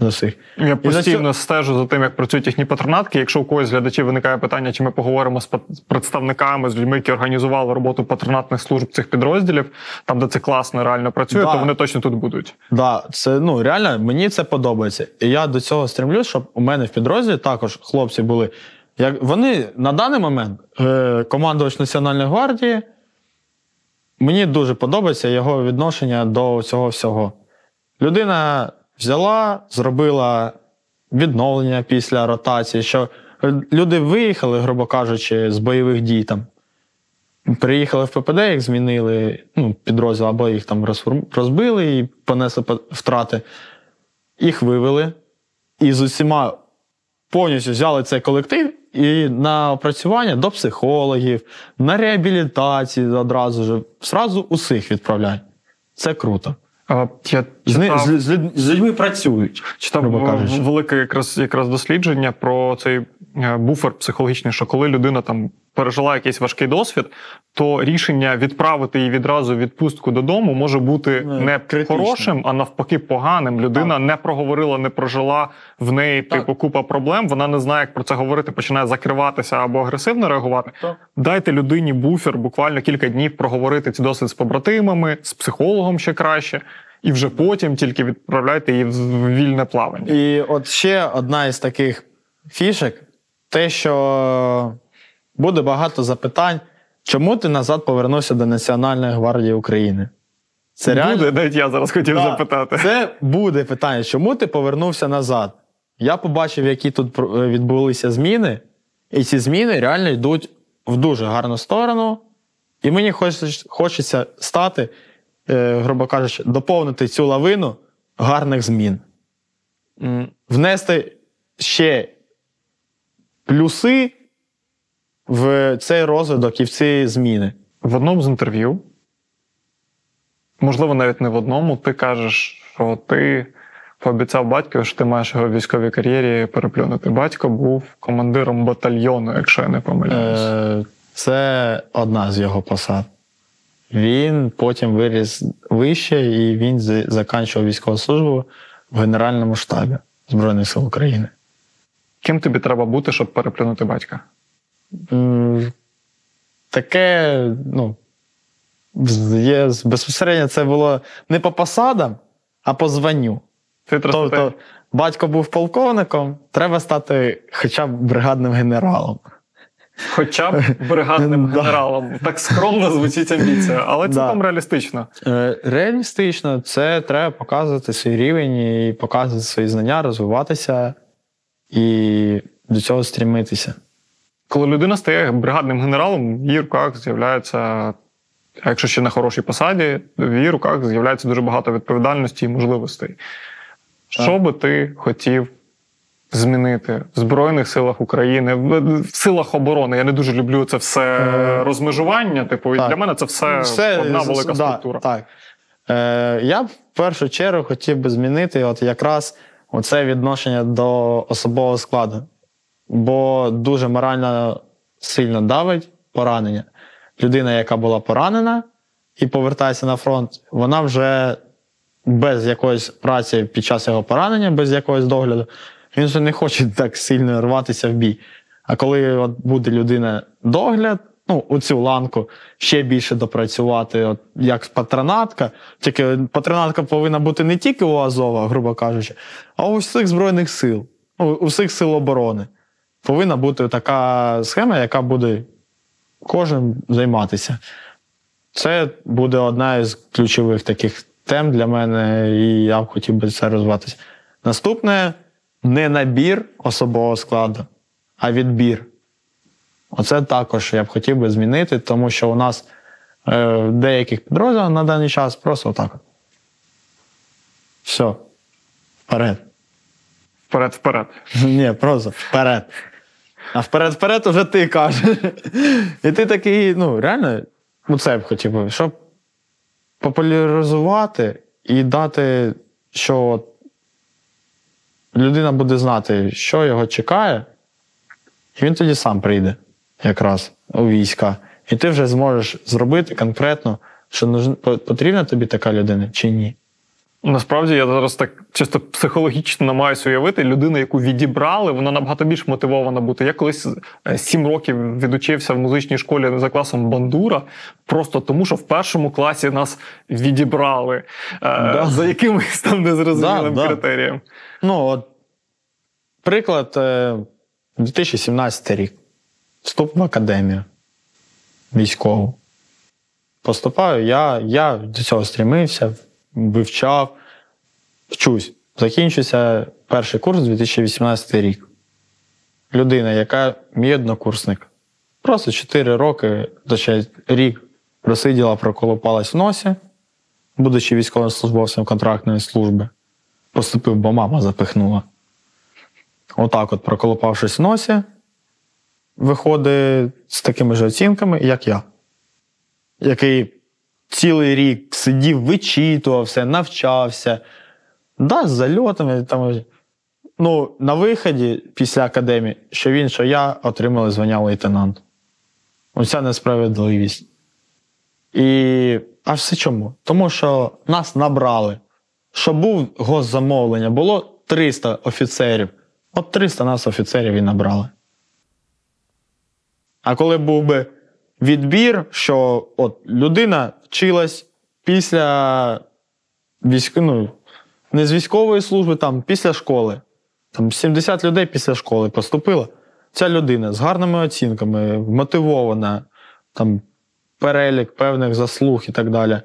S1: за всіх.
S2: Я постійно стежу за тим, як працюють їхні патронатки. Якщо у когось з глядачів виникає питання, чи ми поговоримо з з представниками, з людьми, які організували роботу патронатних служб цих підрозділів, там, де це класно реально працює,
S1: Да.
S2: то вони точно тут будуть.
S1: Да, це ну реально мені це подобається. І я до цього стремлюсь, щоб у мене в підрозділі також хлопці були. Як вони на даний момент, е, командувач Національної гвардії, мені дуже подобається його відношення до цього всього. Людина взяла, зробила відновлення після ротації, що люди виїхали, грубо кажучи, з бойових дій там. Приїхали в ППД, їх змінили ну, підрозділ, або їх там розбили і понесли втрати. Їх вивели і з усіма повністю взяли цей колектив і на опрацювання до психологів, на реабілітацію одразу ж, зразу усіх відправляють. Це круто.
S2: Я читав,
S1: з, з, з людьми працюють.
S2: читав
S1: кажучи.
S2: велике якраз, якраз дослідження про цей е, буфер психологічний, що коли людина там пережила якийсь важкий досвід, то рішення відправити її відразу відпустку додому може бути
S1: Не,
S2: не
S1: критично.
S2: хорошим, а навпаки, поганим. Людина не проговорила, не прожила в неї
S1: Так.
S2: типу купа проблем. Вона не знає, як про це говорити, починає закриватися або агресивно реагувати.
S1: Так.
S2: Дайте людині буфер буквально кілька днів проговорити ці досвід з побратимами, з психологом ще краще, і вже потім тільки відправляйте її в вільне плавання.
S1: І от ще одна із таких фішек: те, що буде багато запитань, чому ти назад повернувся до Національної гвардії України? Це реально
S2: Буде, навіть я зараз хотів
S1: Да,
S2: запитати.
S1: Це буде питання, чому ти повернувся назад? Я побачив, які тут відбулися зміни, і ці зміни реально йдуть в дуже гарну сторону. І мені хочеться, стати, е, грубо кажучи, доповнити цю лавину гарних змін. Внести ще плюси в цей розвиток і в ці зміни.
S2: В одному з інтерв'ю, можливо, навіть не в одному, ти кажеш, що ти пообіцяв батькові, що ти маєш його в військовій кар'єрі переплюнути. Батько був командиром батальйону, якщо я не помиляюсь.
S1: Е, Це одна з його посад. Він потім виріс вище і він закінчував військову службу в Генеральному штабі Збройних сил України.
S2: Ким тобі треба бути, щоб переплюнути батька?
S1: Таке, ну, є безпосередньо це було не по посадам, а по званню.
S2: Ти
S1: Тобто, батько був полковником, треба стати хоча б бригадним генералом.
S2: Хоча б бригадним генералом. Так скромно звучить амбіція, але
S1: Да.
S2: цілком реалістично.
S1: Е, Реалістично, це треба показувати свій рівень і показувати свої знання, розвиватися і до цього стрімитися.
S2: Коли людина стає бригадним генералом, в її руках з'являється а якщо ще на хорошій посаді, в її руках з'являється дуже багато відповідальності і можливостей. Що би ти хотів змінити в Збройних силах України, в силах оборони? Я не дуже люблю це все е, розмежування. Типу, так. для мене це все, все одна велика да, структура.
S1: Так. Е, Я в першу чергу хотів би змінити от якраз оце відношення до особового складу, бо дуже морально сильно давить поранення. Людина, яка була поранена і повертається на фронт, вона вже без якоїсь праці під час його поранення, без якогось догляду, він вже не хоче так сильно рватися в бій. А коли от буде людина догляд, ну, оцю ланку ще більше допрацювати, от як патронатка. Тільки патронатка повинна бути не тільки у Азова, грубо кажучи, а у всіх Збройних сил, ну, у всіх сил оборони. Повинна бути така схема, яка буде кожен займатися. Це буде одна із ключових таких тем для мене, і я хотів би це розвиватися. Наступне не набір особового складу, а відбір. Оце також я б хотів би змінити, тому що у нас е, в деяких підрозділах на даний час просто отак. Все. Вперед.
S2: Вперед-вперед.
S1: Ні, просто вперед. А вперед-вперед уже ти кажеш. І ти такий, ну, реально, ну це б хотів би, щоб популяризувати і дати, що от людина буде знати, що його чекає, і він тоді сам прийде якраз у війська. І ти вже зможеш зробити конкретно, що потрібна тобі така людина чи ні.
S2: Насправді я зараз так чисто психологічно намагаюся уявити людину, яку відібрали, вона набагато більш мотивована бути. Я колись е, сім років відучився в музичній школі за класом бандура, просто тому, що в першому класі нас відібрали е, да. за якимось там незрозумілим да, критерієм.
S1: Ну, от, приклад, 2017 е, рік. Вступ в академію військову. Поступаю, я я до цього стрімився, вивчав, вчусь. Закінчується перший курс 2018 рік. Людина, яка мій однокурсник. Просто 4 роки, точніше рік просиділа, проколопалась в носі, будучи військовим службовцем контрактної служби. Поступив, бо мама запихнула. Отак, от, проколопавшись в носі, виходить з такими ж оцінками, як я, який цілий рік сидів, вичитував все, навчався, да, з зальотами. Там, ну, На виході після академії, що він, що я отримали звання лейтенант. Оця несправедливість. І а все чому? Тому що нас набрали. Що був госзамовлення, було 300 офіцерів. От 300 нас офіцерів і набрали. А коли був би відбір, що от людина вчилась після військ... ну, не з військової служби, там, після школи. Там 70 людей після школи поступила. Ця людина з гарними оцінками, мотивована, там, перелік певних заслуг і так далі.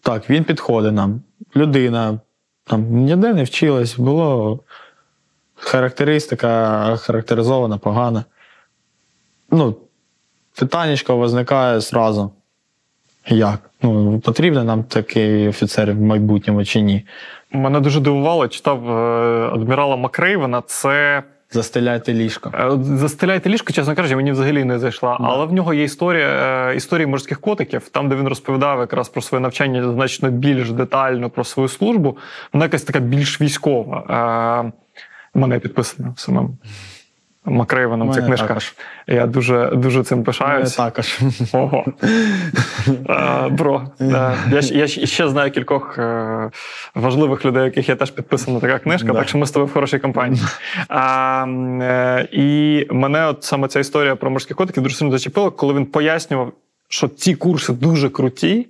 S1: Так, він підходить нам. Людина там ніде не вчилась, було характеристика характеризована погана. Ну, питаннячко виникає зразу. Як? Ну, Потрібен нам такий офіцер в майбутньому чи ні?
S2: Мене дуже дивувало, читав е, адмірала Макрейвена. Це.
S1: Застеляйте ліжко.
S2: Е, застеляйте ліжко, чесно кажучи, мені взагалі не зайшла. Да. Але в нього є історія е, історії морських котиків, там, де він розповідав якраз про своє навчання значно більш детально про свою службу. Вона якась така більш військова. Мене підписано самим. Макрейвеном ця книжка. Також. Я дуже дуже цим пишаюсь.
S1: Мене також.
S2: Ого. Бро. Я я ще знаю кількох е, важливих людей, яких я теж підписана така книжка, так що ми з тобою в хорошій компанії. А, е, І мене от саме ця історія про морських котиків дуже сильно зачепила, коли він пояснював, що ці курси дуже круті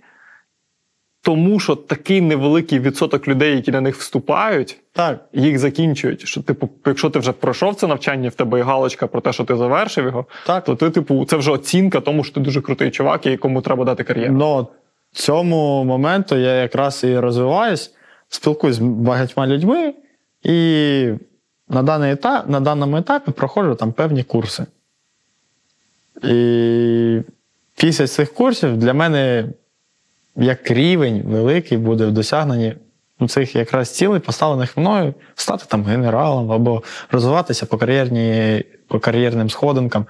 S2: тому що такий невеликий відсоток людей, які на них вступають,
S1: так
S2: їх закінчують. Що, типу, якщо ти вже пройшов це навчання, в тебе є галочка про те, що ти завершив його,
S1: так.
S2: то ти, типу, це вже оцінка, тому що ти дуже крутий чувак, і якому треба дати кар'єру.
S1: Ну, цьому моменту я якраз і розвиваюсь, спілкуюсь з багатьма людьми, і на даний етап, на даному етапі проходжу там певні курси. І після цих курсів для мене як рівень великий буде в досягненні цих якраз цілей, поставлених мною, стати там генералом або розвиватися по кар'єрні, по кар'єрним сходинкам.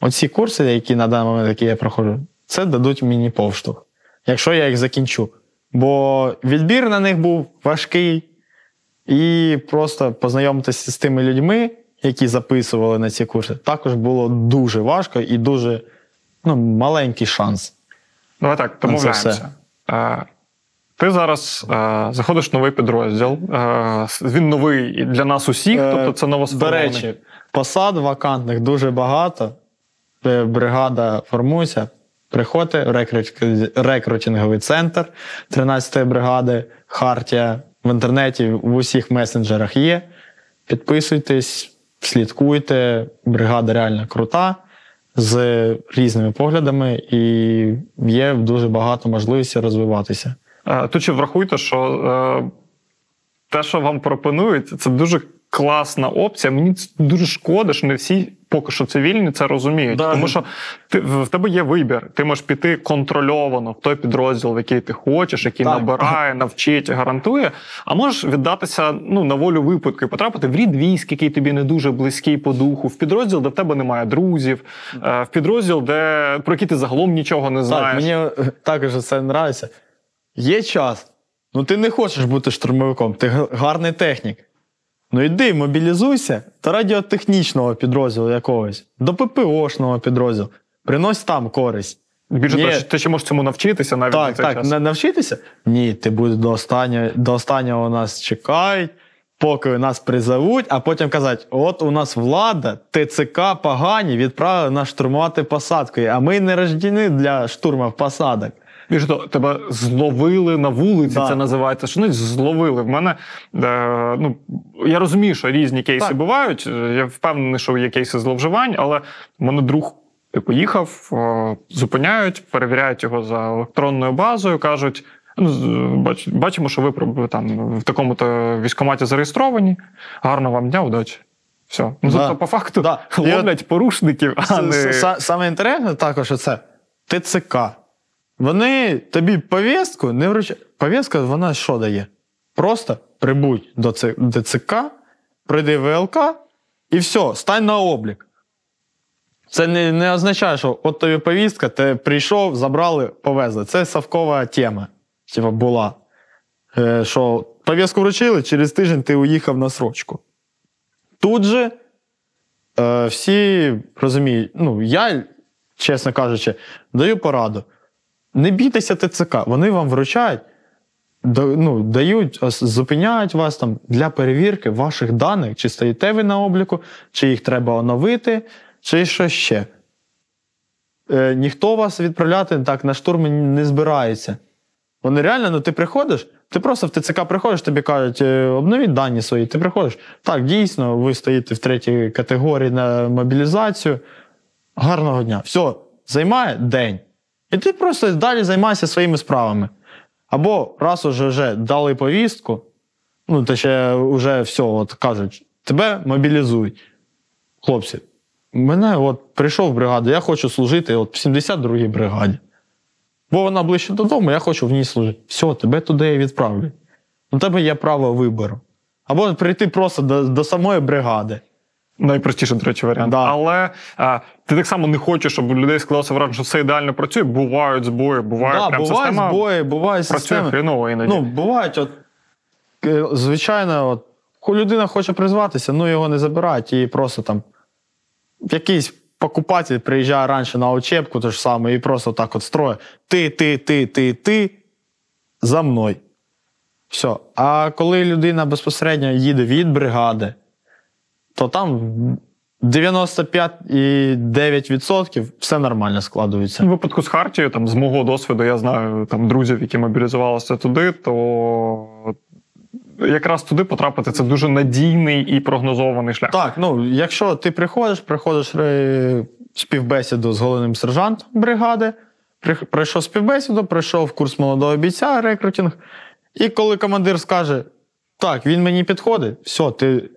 S1: Оці курси, які на даний момент, які я проходжу, це дадуть мені повштовх, якщо я їх закінчу. Бо відбір на них був важкий, і просто познайомитися з тими людьми, які записували на ці курси, також було дуже важко і дуже ну, маленький шанс.
S2: Давай так, домовляємося. Ти зараз е, заходиш в новий підрозділ. Е, він новий для нас усіх, е, тобто це новосформований.
S1: До речі, посад вакантних дуже багато. Е, бригада формується. Приходьте, рекрутинговий центр 13-ї бригади, Хартія в інтернеті в усіх месенджерах є. Підписуйтесь, слідкуйте. Бригада реально крута, з різними поглядами, і є дуже багато можливостей розвиватися.
S2: Е, тут ще врахуйте, що е, те, що вам пропонують, це дуже класна опція. Мені дуже шкода, що не всі поки що цивільні це розуміють. Да. Тому що ти в тебе є вибір. Ти можеш піти контрольовано в той підрозділ, в який ти хочеш, який так. набирає, навчить, гарантує. А можеш віддатися ну на волю випадку і потрапити в рід військ, який тобі не дуже близький по духу, в підрозділ, де в тебе немає друзів, е, в підрозділ, де про який ти загалом нічого не знаєш.
S1: Так, Мені також це подобається. Є час. Ну ти не хочеш бути штурмовиком, ти гарний технік. Ну йди, мобілізуйся до радіотехнічного підрозділу якогось, до ППОшного підрозділу. Принось там користь.
S2: Більше того, ти ще можеш цьому навчитися навіть
S1: так,
S2: на цей
S1: так,
S2: час.
S1: Так, навчитися? Ні, ти будеш до останнього до останнього нас чекають, поки нас призовуть, а потім казати: от у нас влада, ТЦК погані, відправили нас штурмувати посадкою, а ми не рождені для штурмів посадок.
S2: Більше того, тебе зловили на вулиці, да. це називається. Що не зловили. В мене е, ну я розумію, що різні кейси так. бувають. Я впевнений, що є кейси зловживань, але в мене друг поїхав, е, зупиняють, перевіряють його за електронною базою, кажуть. Ну, бачимо, що ви там в такому-то військкоматі зареєстровані. Гарного вам дня, удачі. Все. Ну, да. тобто, по факту да. ловлять порушників, а не...
S1: Саме інтересне також це ТЦК. Вони тобі повістку не вручають. Повістка вона що дає? Просто прибудь до ДЦК, прийди ВЛК і все, стань на облік. Це не не означає, що от тобі повістка, ти прийшов, забрали, повезли. Це совкова тема. Типа була. Е, Що повістку вручили, через тиждень ти уїхав на срочку. Тут же е, всі розуміють, ну, я, чесно кажучи, даю пораду. Не бійтеся ТЦК, вони вам вручають, ну, дають, зупиняють вас там для перевірки ваших даних, чи стоїте ви на обліку, чи їх треба оновити, чи що ще. Е, Ніхто вас відправляти так на штурм не збирається. Вони реально, ну ти приходиш, ти просто в ТЦК приходиш, тобі кажуть, «Е, обновіть дані свої, ти приходиш. Так, дійсно, ви стоїте в третій категорії на мобілізацію. Гарного дня. Все, займає день. І ти просто далі займайся своїми справами. Або раз уже вже дали повістку, ну, то ще вже все, от кажуть, тебе мобілізують. Хлопці, мене от прийшов в бригаду, я хочу служити от в 72-й бригаді. Бо вона ближче додому, я хочу в ній служити. Все, тебе туди і відправлять. У тебе є право вибору. Або прийти просто до, до самої бригади.
S2: Найпростіший, до речі, варіант. Да. Але а, ти так само не хочеш, щоб у людей склалося враження, що все ідеально працює. Бувають збої, буває да, прям
S1: бувають
S2: система
S1: збої, бувають
S2: працює системи. хреново іноді.
S1: Ну, бувають, от, е, звичайно, от, людина хоче призватися, ну його не забирають і просто там якийсь покупатель приїжджає раніше на очепку, то ж саме, і просто так от строє. Ти, ти, ти, ти, ти за мною. Все. А коли людина безпосередньо їде від бригади то там 95,9% все нормально складується.
S2: У випадку з Хартією, там з мого досвіду, я знаю там друзів, які мобілізувалися туди, то якраз туди потрапити це дуже надійний і прогнозований шлях.
S1: Так, ну якщо ти приходиш, приходиш співбесіду з головним сержантом бригади, пройшов співбесіду, пройшов курс молодого бійця, рекрутинг. І коли командир скаже, так, він мені підходить, все, ти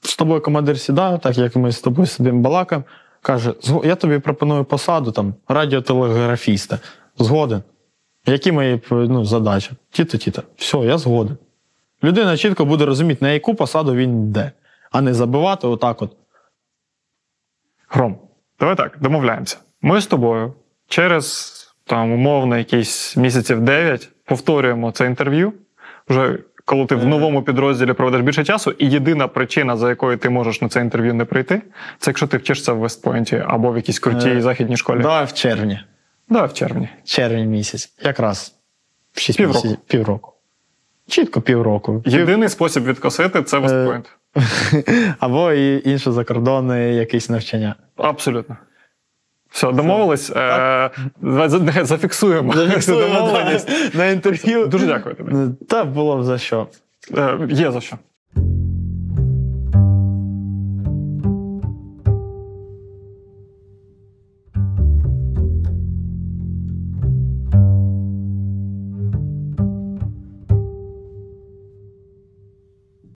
S1: з тобою командир сідає, так як ми з тобою сидимо балакаємо, каже: я тобі пропоную посаду там радіотелеграфіста. Згоден. Які мої ну, задачі? Тіто, тіто. Все, я згоден. Людина чітко буде розуміти, на яку посаду він йде, а не забивати отак от.
S2: Гром, давай так, домовляємося. Ми з тобою через там умовно якісь місяців 9 повторюємо це інтерв'ю. Вже коли ти в новому підрозділі проведеш більше часу, і єдина причина, за якою ти можеш на це інтерв'ю не прийти, це якщо ти вчишся в Вестпойнті або в якійсь крутій
S1: Е,
S2: західній школі.
S1: Давай в червні.
S2: Да, в червні.
S1: Червень місяць. Якраз 6
S2: Півроку.
S1: місяців. Півроку. Чітко півроку.
S2: Єдиний спосіб відкосити це Вестпойнт.
S1: Або і інше закордонне якесь навчання.
S2: Абсолютно. Все, домовились. Е, Зафіксуємо. домовленість.
S1: на інтерв'ю.
S2: Дуже дякую тобі.
S1: Та було б за що.
S2: Е, Є за що.